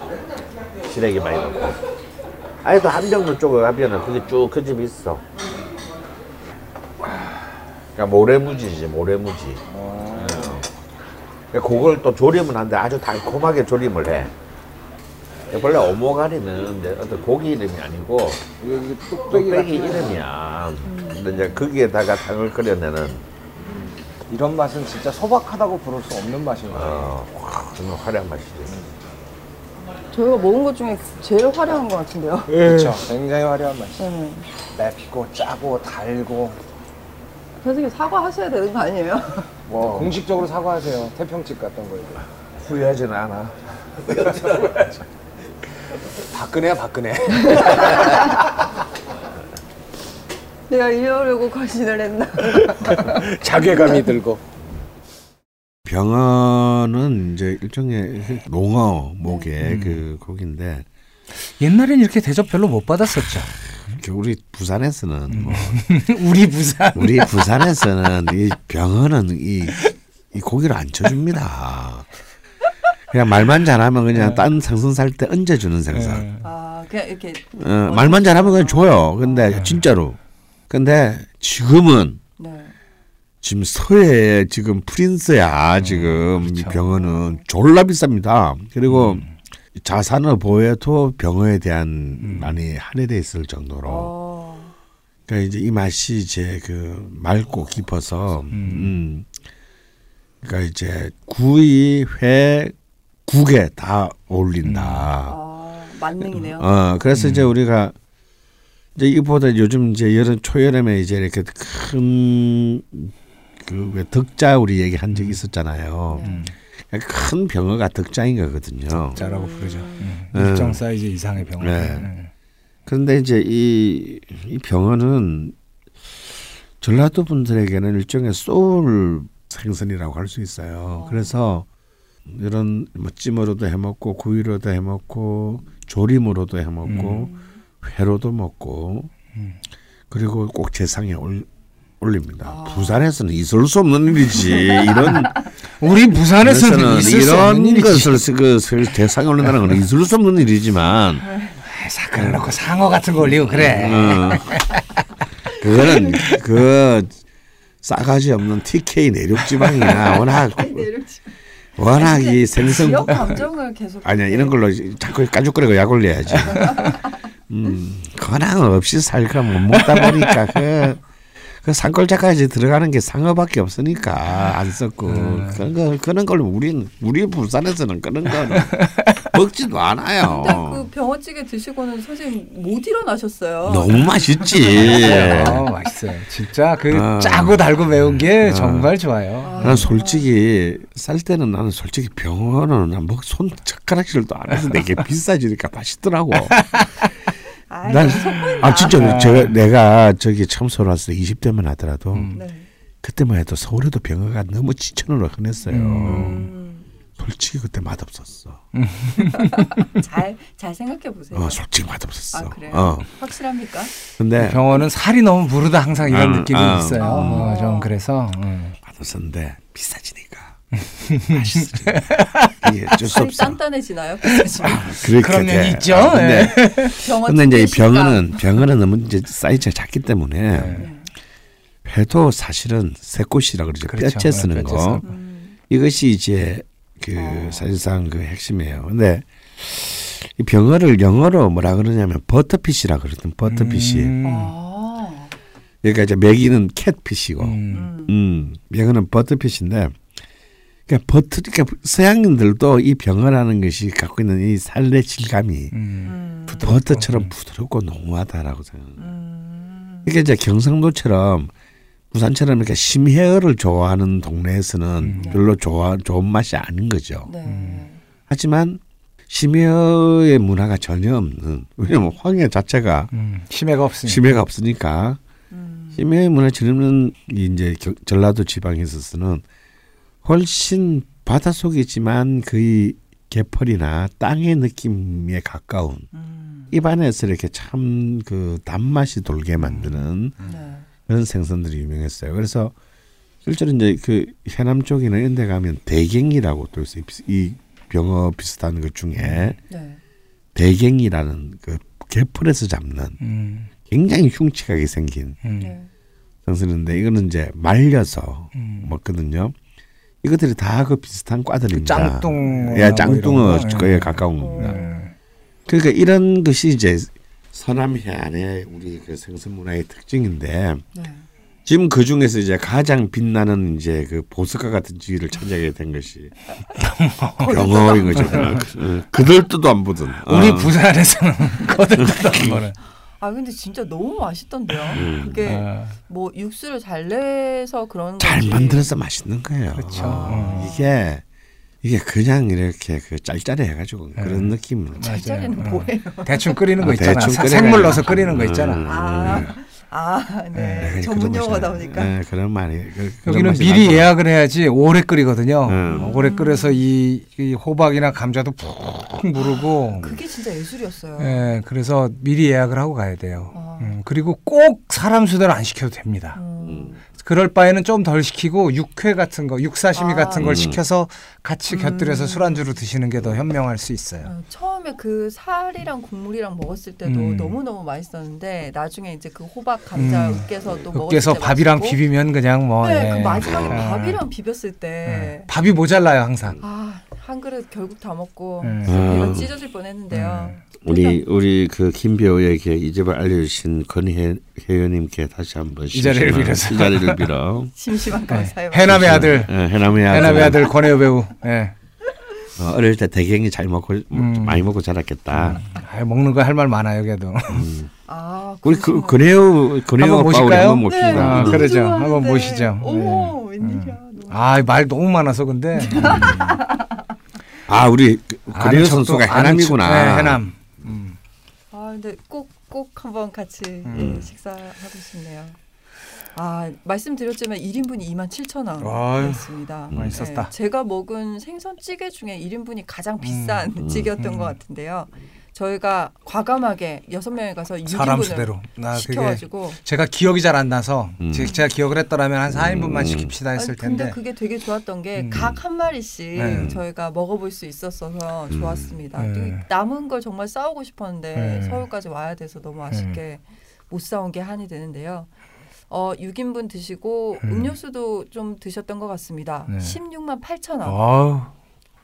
시래기 많이 넣고. 아예 또 한정도 쪽에 가면은 그게 쭉 그 집이 있어. 그러니까 모래무지지 모래무지. 어. 그러니까 그걸 또 조림을 하는데 아주 달콤하게 조림을 해. 원래 이제 어떤 고기 이름이 아니고 뚝배기 뚝배기 이름이야. 근데 이제 거기에다가 탕을 끓여내는 이런 맛은 진짜 소박하다고 부를 수 없는 맛인 거예요. 어, 와, 정말 화려한 맛이지. 저희가 먹은 것 중에 제일 화려한 것 같은데요. 그렇죠. 굉장히 화려한 맛이. 네. 맵고 짜고 달고. 선생님 사과하셔야 되는 거 아니에요? 뭐 공식적으로 사과하세요. 태평집 갔던 거에. 후회하지는 않아. 박근혜야 박근혜. 내가 이러려고 거신을 했나? 자괴감이 들고. 병어는 이제 일종의 농어 목의 그 고기인데 옛날엔 이렇게 대접 별로 못 받았었죠. 그 우리 부산에서는 뭐 우리 부산. 우리 부산에서는 이 병어는 이, 이 고기를 안 쳐줍니다. 그냥 말만 잘하면 그냥 딴 생선 살때 얹어주는 생선. 네. 아 그냥 이렇게 어, 말만 잘하면 그냥 줘요. 근데 진짜로. 근데 지금은 네. 지금 서해에 지금 프린스야 지금 이 그렇죠. 병어는 졸라 비쌉니다. 그리고 자산어 보호에도 병어에 대한 많이 할애돼 있을 정도로. 어, 그러니까 이제 이 맛이 이제 그 맑고 깊어서 음. 그러니까 이제 구이, 회, 국에 다 어울린다. 아, 만능이네요. 어, 그래서 이제 우리가 이제 이보다 요즘 이제 여름 초여름에 이제 이렇게 큰 그왜 덕자 우리 얘기한 적이 있었잖아요. 큰 병어가 덕자인 거거든요. 자라고 부르죠. 음. 음. 일정 사이즈 이상의 병어. 네. 네. 그런데 이제 이, 이 병어는 전라도 분들에게는 일종의 소울 생선이라고 할 수 있어요. 그래서 이런 뭐 찜으로도 해먹고 구이로도 해먹고 조림으로도 해먹고 회로도 먹고 그리고 꼭 제상에 올, 올립니다. 부산에서는 있을 수 없는 일이지. 이런 우리 부산에서는 있을 이런. 것을 그 대상에 올린다는 건 있을 수 없는 일이지만 사과를 넣고 상어 같은 거 올리고 그래. 어. 그거는 그 싸가지 없는 TK 내륙 지방이나 워낙 워낙 이 생선 지역 감정을 계속 아니야 이런 걸로 자꾸 까죽거리고 약 올려야지. 음 근황 없이 살까 못 먹다 보니까 그. 그 산골자까지 들어가는 게 상어밖에 없으니까 안 썼고 그런 거 그런 걸 우린 우리 부산에서는 그런 거는 먹지도 않아요. 근데 그 병어찌개 드시고는 선생님 못 일어나셨어요. 너무 맛있지. 아, 맛있어요. 진짜 그 아. 짜고 달고 매운 게 아. 정말 좋아요. 아, 나는 솔직히 쌀 때는 나는 솔직히 병원은 뭐손 젓가락질도 안 해서 되게 비싸지니까 맛있더라고. 난-. 아 진짜 제가 내가 저기 처음 서울 왔을 때 20대만 하더라도 음. 네. 그때만 해도 서울에도 병어가 너무 지천으로 흔했어요. 음, 솔직히 그때 맛없었어. 잘, 잘 생각해 보세요. 어, 솔직히 맛없었어. 아 그래요? 어. 확실합니까? 근데 병원은 살이 너무 무르다 항상 이런 아, 느낌이 아. 있어요. 아. 어, 좀 그래서 음. 맛없었는데 비싸지니까 맛있어. 이게 어쩔 수 살이 없어. 단단해지나요? 비싸지면? 그렇게 그런 돼. 면이 있죠. 아, 근데 병어 근데 이제 이. 병어는 병어는 너무 이제 사이즈가 작기 때문에 네. 회도 사실은 새꽃이라 그러죠. 그렇죠. 뼈째 쓰는 네, 뼈째 거. 쓰는 음, 이것이 이제 그 어. 사실상 그 핵심이에요. 근데 이 병어를 영어로 뭐라 그러냐면 버터피시라 그러거든. 버터피시. 음. 아, 그러니까 이제 메기는 캣피시고, 음, 음. 음. 병어는 버터피시인데, 그러니까 버터, 그러니까 서양인들도 이 병어라는 것이 갖고 있는 이 살의 질감이 음. 음, 버터처럼 부드럽고 농후하다라고 생각. 음, 이게 이제 경상도처럼 부산처럼 이렇게 심해어를 좋아하는 동네에서는 음. 별로 좋아 좋은 맛이 아닌 거죠. 네. 하지만 심해어의 문화가 전혀 없는 왜냐면 황해 자체가 음. 심해가 없으니까. 심해가 없으니까 음, 심해의 문화 지르는 이 이제 겨- 전라도 지방에 있어서는 훨씬 바닷속이지만 거의 개펄이나 땅의 느낌에 가까운 음, 입안에서 이렇게 참 그 단맛이 돌게 만드는 네. 그런 생선들이 유명했어요. 그래서 실제로 이제 그 해남 쪽이나 이런 데 가면 대갱이라고 또 있어요. 이 병어 비슷한 것 중에 네. 대갱이라는 그 개풀에서 잡는 음. 굉장히 흉측하게 생긴 음. 네. 생선인데 이거는 이제 말려서 음. 먹거든요. 이것들이 다 그 비슷한 과들입니다. 짱뚱. 예, 짱뚱어에 가까운 겁니다. 음. 그러니까 이런 것이 이제 서남 해안의 우리 그 생선 문화의 특징인데 네. 지금 그 중에서 이제 가장 빛나는 이제 그 보석과 같은 지위를 차지하게 된 것이 병어인 거죠. 그- 그들도 안 보던. 우리 어. 부산에서는 거들떠던 거는. 아 근데 진짜 너무 맛있던데요. 음. 그게 아, 뭐 육수를 잘 내서 그런 잘 건지. 만들어서 맛있는 거예요. 그렇죠. 어, 음. 이게 이게 그냥 이렇게 그 짤짤해가지고 그런 느낌은 짤짤이는 맞아요. 뭐예요? 대충 끓이는 거 아, 있잖아. 대충. 생물 넣어서 끓이는 거 있잖아. 음. 아, 아, 네. 네, 전문 그런 용어다 보니까. 네, 그런 말이 그- 여기는 미리 나죠. 예약을 해야지 오래 끓이거든요. 음. 오래 끓여서 이, 이 호박이나 감자도 푹 무르고. 그게 진짜 예술이었어요. 예, 그래서 미리 예약을 하고 가야 돼요. 아. 음, 그리고 꼭 사람 수대로 안 시켜도 됩니다. 음. 그럴 바에는 좀 덜 시키고 육회 같은 거, 육사시미 아. 같은 걸 음. 시켜서 같이 곁들여서 음. 술안주로 드시는 게 더 현명할 수 있어요. 어, 처음에 그 살이랑 국물이랑 먹었을 때도 음. 너무 너무 맛있었는데 나중에 이제 그 호박 감자 음. 으깨서 또 먹었을 으깨서 때 밥이랑 맛있고. 비비면 그냥 뭐. 네, 예. 그 마지막에 아. 밥이랑 비볐을 때 예. 밥이 모자라요 항상. 아, 한 그릇 결국 다 먹고 음. 배가 음. 찢어질 뻔했는데요. 우리 우리 그 김배우에게 이 집을 알려주신 권희 회원님께 다시 한번 이 자리를 빌어서. 이 자리를 빌어 심심한 감사의 네. 해남의 아들, 예, 해남의 아들, 해남의 아들 권혜우 배우. 예. 어, 어릴 때 대갱이 잘 먹고 음. 많이 먹고 자랐겠다. 아, 먹는 거 할 말 많아요, 걔도. 아, 우리 그 권혜우 한번 오빠 우리? 한번 네, 봅시다. 아, 그러죠. 좋아하는데. 한번 모시죠. 어머, 네. 웬일이야. 너무 아, 말 너무 많아서 근데. 아 우리 그- 척도 선수가 해남이구나. 척- 네, 해남. 음. 아 근데 꼭 꼭 한번 같이 음. 예, 식사하고 싶네요. 아 말씀드렸지만 1인분이 2만 7천 아유, 원이었습니다. 맛있었다. 제가 먹은 생선찌개 중에 1인분이 가장 비싼 음. 찌개였던 음. 것 같은데요. 저희가 과감하게 여섯 명에 가서 사람 6인분을 수대로. 나 시켜가지고 제가 기억이 잘 안 나서 음. 제- 제가 기억을 했더라면 한 4인분만 음. 시킵시다 했을 아니, 근데 텐데. 그게 되게 좋았던 게 음. 각한 마리씩 네. 저희가 먹어볼 수 있었어서 음. 좋았습니다. 네. 또 남은 걸 정말 싸우고 싶었는데 네. 서울까지 와야 돼서 너무 아쉽게 못 싸운 게 한이 되는데요. 어, 6인분 드시고 음. 음료수도 좀 드셨던 것 같습니다. 네. 16만 8천 어우, 원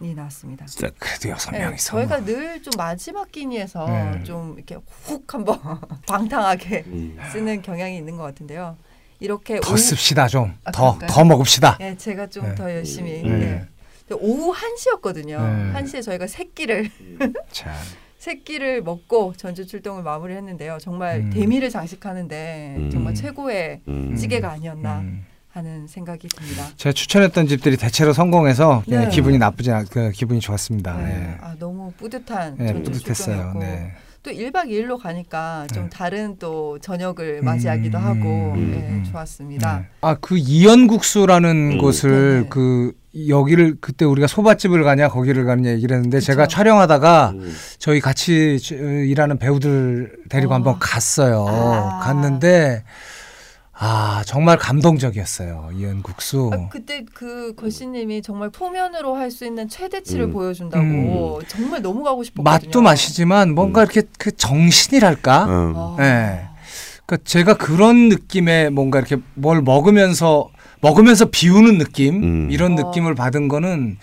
이 나왔습니다. 진짜 그래도 여섯 네, 명이서. 저희가 늘 좀 마지막 끼니에서 네. 좀 이렇게 훅 한번 방탕하게 음. 쓰는 경향이 있는 것 같은데요. 이렇게 더 오- 씁시다 좀. 아, 더, 그럴까요? 더 먹읍시다. 네, 제가 좀 네. 더 열심히 음. 네. 오후 1시였거든요. 네. 1시에 저희가 새끼를 자, 새끼를 먹고 전주 출동을 마무리했는데요. 정말 음. 대미를 장식하는데 음. 정말 최고의 음. 찌개가 아니었나 음. 하는 생각이 듭니다. 제가 추천했던 집들이 대체로 성공해서 네. 네, 기분이 나쁘지 않, 그 기분이 좋았습니다. 네. 네. 아 너무 뿌듯한 네, 전주 뿌듯했어요. 네. 또 1박 2일로 가니까 좀 네. 다른 또 저녁을 맞이하기도 음, 하고 음, 네, 음. 좋았습니다. 네. 아, 그 이연국수라는 음. 곳을. 그 여기를 그때 우리가 소밭집을 가냐 거기를 가느냐 얘기를 했는데 제가 그쵸. 촬영하다가 음. 저희 같이 저- 일하는 배우들 데리고 어. 한번 갔어요. 아. 갔는데 아 정말 감동적이었어요 이연국수. 아, 그때 그 걸씨님이 정말 포면으로 할 수 있는 최대치를 음. 보여준다고 정말 너무 가고 싶었거든요. 맛도 맛이지만 뭔가 이렇게 그 정신이랄까. 어. 아. 네. 그러니까 제가 그런 느낌의 뭔가 이렇게 뭘 먹으면서 먹으면서 비우는 느낌 음. 이런 어. 느낌을 받은 거는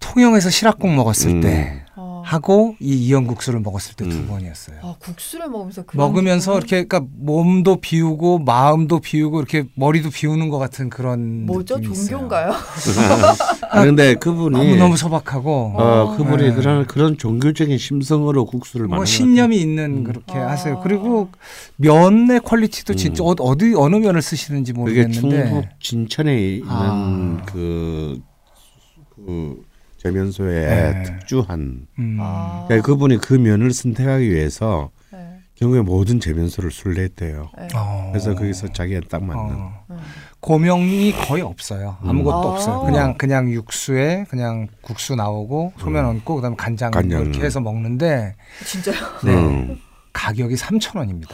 통영에서 시락국 먹었을 음. 때 어. 하고 이 이연국수를 먹었을 때두 음. 번이었어요. 아, 국수를 먹으면서 그런 먹으면서 이렇게 그러니까 몸도 비우고 마음도 비우고 이렇게 머리도 비우는 것 같은 그런 뭐죠? 종교인가요? 아 근데 그분이 너무 너무 소박하고 어 그분이 네. 그런 그런 종교적인 심성으로 국수를 뭐 신념이 있는 음. 그렇게 아. 하세요. 그리고 면의 퀄리티도 진짜 음. 어- 어디 어느 면을 쓰시는지 것 같아요. 그게 모르겠는데 충북 진천에 있는 아. 그, 그 재면소의 네. 특주한 음. 아. 그러니까 그분이 그 면을 선택하기 위해서 네. 결국에 모든 재면소를 순례했대요. 네. 어. 그래서 거기서 자기가 딱 맞는. 어. 음. 고명이 거의 없어요. 아무것도 아. 없어요. 그냥 그냥 육수에 그냥 국수 나오고 소면 얹고 그다음에 간장, 간장. 이렇게 해서 먹는데 진짜요? 네. 음. 가격이 3,000원입니다.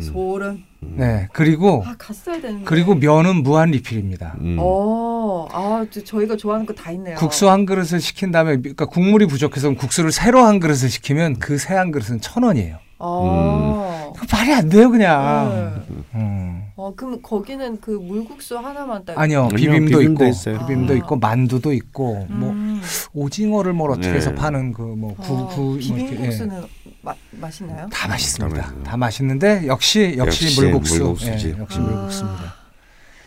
소름. 네. 그리고 아, 갔어야 되는데. 그리고 면은 무한 리필입니다. 음. 어, 아, 저- 저희가 좋아하는 거 다 있네요. 국수 한 그릇을 시킨 다음에 그러니까 국물이 부족해서 국수를 새로 한 그릇을 시키면 그 새 한 그릇은 천 원이에요. 어. 그 말이 안 돼요 그냥. 네. 음. 어, 그럼 거기는 그 물국수 하나만 딱. 아니요 아니요, 비빔도, 비빔도 있고 있어요. 비빔도 아. 있고 만두도 있고 뭐 음. 오징어를 뭘 어떻게 네. 해서 파는 그뭐 어, 구구 뭐 이렇게, 예. 비빔국수는 마, 맛있나요? 다 맛있습니다. 다 맛있어요. 다 맛있는데 역시 역시, 역시 물국수. 물국수지. 예, 역시 아. 물국수입니다.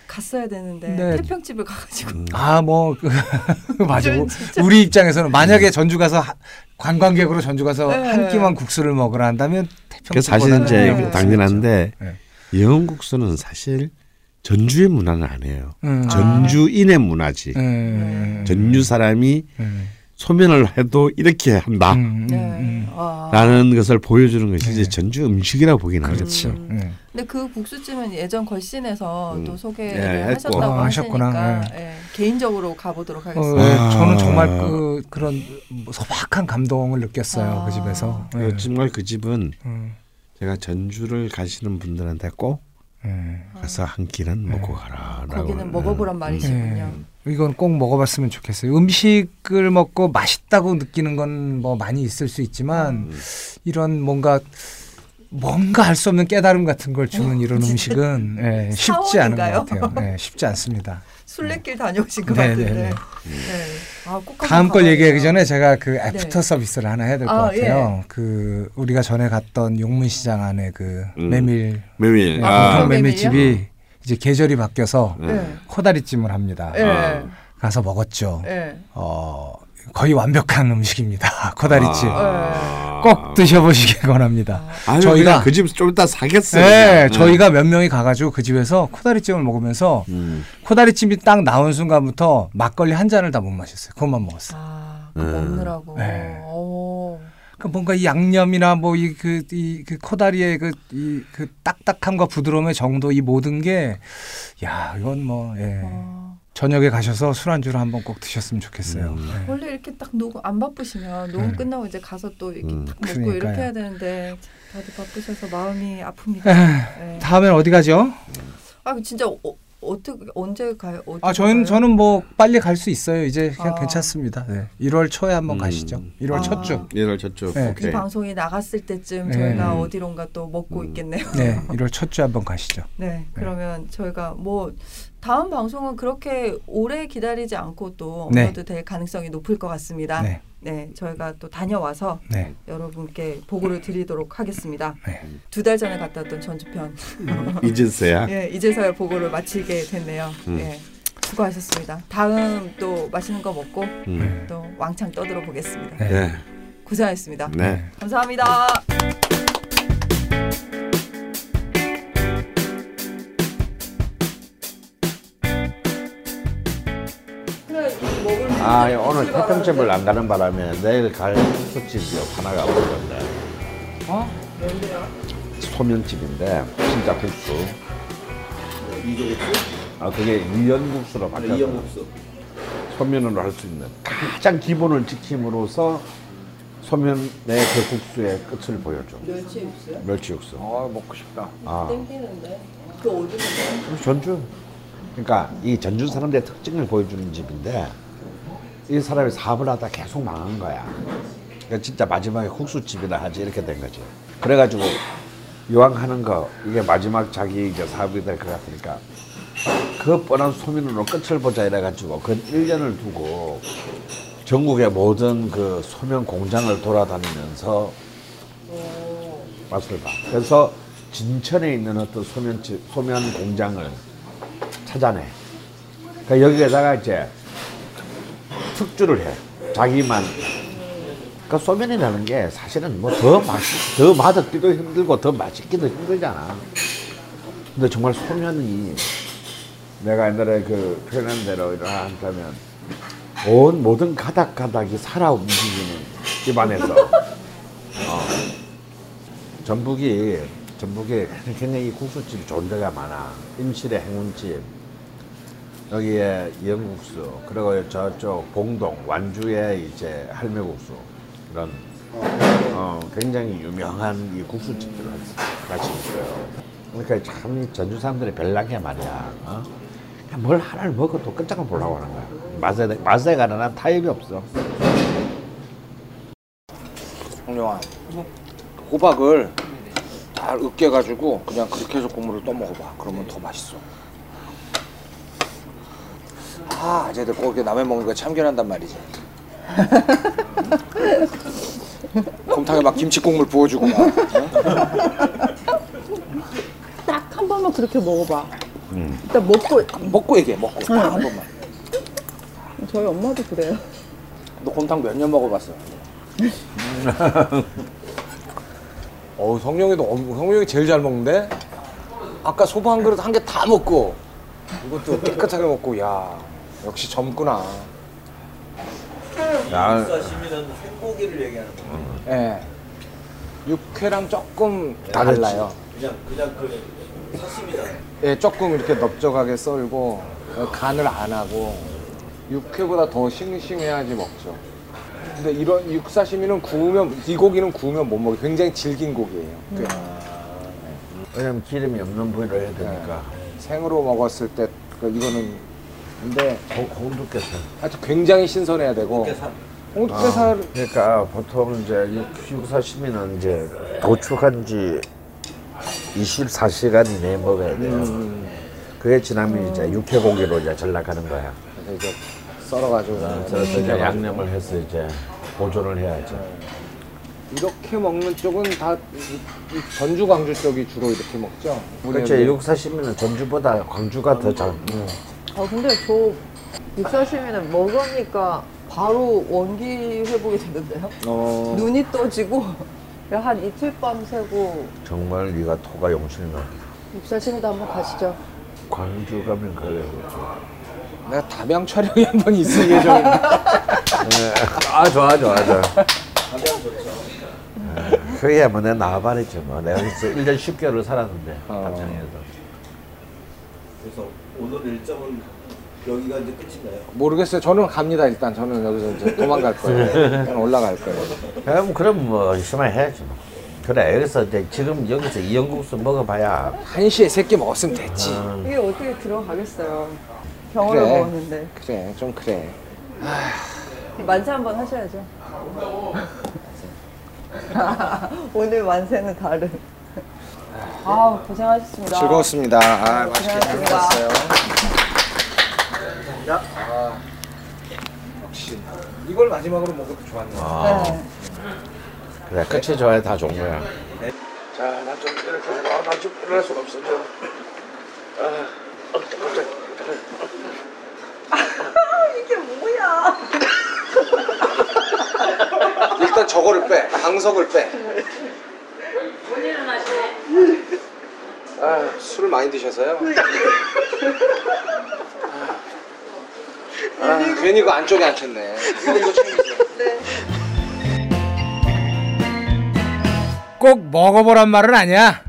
갔어야 되는데 네. 태평집을 가가지고 음. 아뭐 맞아. 저는 진짜- 우리 입장에서는 만약에 전주 가서 하- 관광객으로 전주 가서 네. 한 끼만 국수를 먹으라 한다면 그 사실 이제 네. 당연한데 네. 영국수는 사실 전주의 문화는 아니에요. 음. 아. 전주인의 문화지. 음. 전주 사람이 음. 소면을 해도 이렇게 한다. 음. 네. 음. 아. 라는 것을 보여주는 것이 이제 네. 전주 음식이라고 보기는 그렇죠. 하겠죠. 음. 예. 근데 그 국수집은 예전 걸씬에서 음. 또 소개를 네, 했고. 하셨다고 아, 하셨구나. 하시니까 예, 개인적으로 가보도록 어, 하겠습니다. 예, 아. 저는 정말 그 그런 뭐 소박한 감동을 느꼈어요 아. 그 집에서. 예. 그 정말 그 집은 음. 제가 전주를 가시는 분들한테 꼭 예. 가서 한 끼는 먹고 가라. 거기는 먹어보란 말이시군요. 예. 이건 꼭 먹어봤으면 좋겠어요. 음식을 먹고 맛있다고 느끼는 건 뭐 많이 있을 수 있지만 음. 이런 뭔가 뭔가 알 수 없는 깨달음 같은 걸 주는 어, 이런 음식은 예, 쉽지 않은? 것 같아요. 예, 쉽지 않습니다. 순례길 다녀오신 것 네, 같은데. 네, 네. 네. 아, 다음 걸. 얘기하기 전에 제가 그 애프터 서비스를 하나 해야 될것 아, 같아요. 그 우리가 전에 갔던 용문시장 안에 그 음. 메밀 메밀. 아, 아, 아, 메밀집이 이제 계절이 바뀌어서 네. 코다리찜을 합니다. 네. 아. 가서 먹었죠. 네. 어, 거의 완벽한 음식입니다. 코다리찜. 아. 꼭 드셔보시기 권합니다. 아유, 저희가- 그 집에서 좀 이따 사겠어요. 네, 그냥. 저희가 몇 명이 가가지고 그 집에서 코다리찜을 먹으면서 음. 코다리찜이 딱 나온 순간부터 막걸리 한 잔을 다 못 마셨어요. 그것만 먹었어요. 아, 음. 먹느라고. 네. 오. 그 뭔가 이 양념이나 뭐 이 그 이 그 코다리의 그 이 그 딱딱함과 부드러움의 정도 이 모든 게 야 이건 뭐 예. 아, 저녁에 가셔서 술안주를 한번 꼭 드셨으면 좋겠어요. 음. 네. 원래 이렇게 딱 녹음 안 바쁘시면 녹음 네. 끝나고 이제 가서 또 이렇게 음. 딱 먹고 그러니까요. 이렇게 해야 되는데 다들 바쁘셔서 마음이 아픕니다. 네. 다음엔 어디 가죠? 아 진짜 어, 어떻게 언제 가요? 어디 아 저희는 가요? 저는 뭐 빨리 갈 수 있어요. 이제 그냥 아. 괜찮습니다. 네. 1월 초에 한번 음. 가시죠. 1월 아. 첫 주. 얘를 저쪽. 네. 이 오케이. 방송이 나갔을 때쯤 네. 저희가 음. 어디론가 또 먹고 음. 있겠네요. 네, 1월 첫 주에 한번 가시죠. 네, 그러면 저희가 뭐 다음 방송은 그렇게 오래 기다리지 않고 또 네. 업로드 될 가능성이 높을 것 같습니다. 네, 네, 저희가 또 다녀와서 네, 여러분께 보고를 드리도록 하겠습니다. 네. 두달 전에 갔다 왔던 전주편. 이제서야. 예, 이제서야 보고를 마치게 됐네요. 음. 예. 수고하셨습니다. 다음 또 맛있는 거 먹고 음. 또 왕창 떠들어 보겠습니다. 네. 고생하셨습니다. 네. 감사합니다. 아 오늘 태평집을 안 가는 바람에 내일 갈 국수집이 하나가 없던데 어? 소면집인데 진짜 국수 아 그게 이연국수로 바뀌었어 이영국수. 소면으로 할 수 있는 가장 기본을 지킴으로써 소면의 그 국수의 끝을 보여줘 멸치 육수요? 멸치 육수 아 먹고 싶다. 아 땡기는데. 그 어디 먹어요? 전주 그러니까 이 전주 사람들의 특징을 보여주는 집인데 이 사람이 사업을 하다 계속 망한 거야 그러니까 진짜 마지막에 국수집이라 하지 이렇게 된 거지 그래가지고 이왕 하는 거 이게 마지막 자기 이제 사업이 될 것 같으니까 그 뻔한 소민으로 끝을 보자 이래가지고 그 1년을 두고 전국의 모든 그 소면 공장을 돌아다니면서 맛을 봐. 그래서 진천에 있는 어떤 소면집, 소면 공장을 찾아내. 그러니까 여기에다가 이제 특주를 해. 자기만. 그러니까 소면이라는 게 사실은 뭐 더 맛, 더 맛없기도 힘들고 더 맛있기도 힘들잖아. 근데 정말 소면이 내가 옛날에 그 표현한 대로 한다면 온 모든 가닥가닥이 살아 움직이는 집안에서 어, 전북이 전북에 굉장히 국수집이 좋은 데가 많아. 임실의 행운집, 여기에 이영국수, 그리고 저쪽 봉동 완주에 이제 할매국수 이런 어, 굉장히 유명한 이 국수집들을 같이 있어요. 그러니까 참이 전주 사람들이 별나게 말이야. 어? 뭘 하나를 먹어도 끝장을 보려고 하는 거야. 맛에 맛에 관한 한 타협이 없어. 홍룡아 호박을 잘 으깨가지고 그냥 그렇게 해서 국물을 떠 먹어봐 그러면 더 맛있어 아 쟤들 꼭 남의 먹는 거 참견한단 말이지 곰탕에 막 김치 국물 부어주고 막 어? 딱한 번만 그렇게 먹어봐. 일단 먹고 먹고 얘기해 먹고 딱한 번만 저희 엄마도 그래요. 너 곰탕 몇 년 먹어봤어? 어우 성룡이도 엄- 성룡이 제일 잘 먹는데 아까 소바 한 그릇 한 개 다 먹고 이것도 깨끗하게 먹고 야 역시 젊구나. 야, 사시미는 생고기를 얘기하는 거. 예 육회랑 조금 다르지. 달라요. 그냥 그냥 그 사시미잖아. 예 조금 이렇게 넓적하게 썰고 어, 간을 안 하고 육회보다 더 싱싱해야지 먹죠. 근데 이런 육사시미는 구우면 이 고기는 구우면 못 먹어 굉장히 질긴 고기예요. 꽤. 왜냐면 기름이 없는 부위를 해야 되니까. 생으로 먹었을 때그 이거는 근데 홍두깨살. 하여튼 굉장히 신선해야 되고 깨살. 홍두깨살 그러니까 보통 이제 육- 육사시미는 이제 도축한 지 24시간 이내에 먹어야 돼요. 음. 그게 지나면 이제 육회고기로 이제 전락하는 거야. 그래서 이제 썰어가지고 그래서 이제 양념을 해서 이제 보존을 해야죠. 이렇게 먹는 쪽은 다 전주 광주 쪽이 주로 이렇게 먹죠. 그렇죠. 육사시미는 전주보다 광주가 더 잘. 아 근데 저 육사시미는 먹으니까 바로 원기 회복이 되는데요. 어, 눈이 떠지고 한 이틀 밤 새고 정말 네가 토가 용신이 나. 육사시미도 한번 가시죠. 광주 가면 그래. 내가 담양 촬영이 한 번 있을 예정인데 아 좋아 좋아 좋아. 그게 뭐 내가 나와버렸죠 뭐. 내가 여기서 1년 10개월을 살았는데 어. 담양에서. 오늘 일정은 여기가 이제 끝인가요? 모르겠어요. 저는 갑니다 일단 저는 여기서 이제 도망갈 거예요. 그냥 올라갈 거예요. 그럼 그럼 뭐 열심히 해야지 뭐. 그래 여기서 이제 지금 여기서 이영국수 먹어봐야 한 시에 세끼 먹었으면 됐지. 이게 어떻게 들어가겠어요. 병원을 그래. 먹었는데 그래 좀 그래. 만세 한번 하셔야죠. 오늘 만세는 다른. 아 고생하셨습니다. 즐거웠습니다. 아 맛있게 잘 고생하셨습니다. 먹었어요. 아, 역시 이걸 마지막으로 먹어도 좋았네. 네. 그래 끝이 좋아야 다 좋은 거야. 자, 나좀 이렇게 해서 아, 나좀 일어날 수가 없어. 좀. 아, 어, 갑자기. 이게 뭐야? 일단 저거를 빼. 방석을 빼. 본인은 하시네. 아, 술을 많이 드셔서요. 아, 아, 괜히 그 안쪽에 앉혔네. 이거 챙기세요. 꼭 먹어보란 말은 아니야.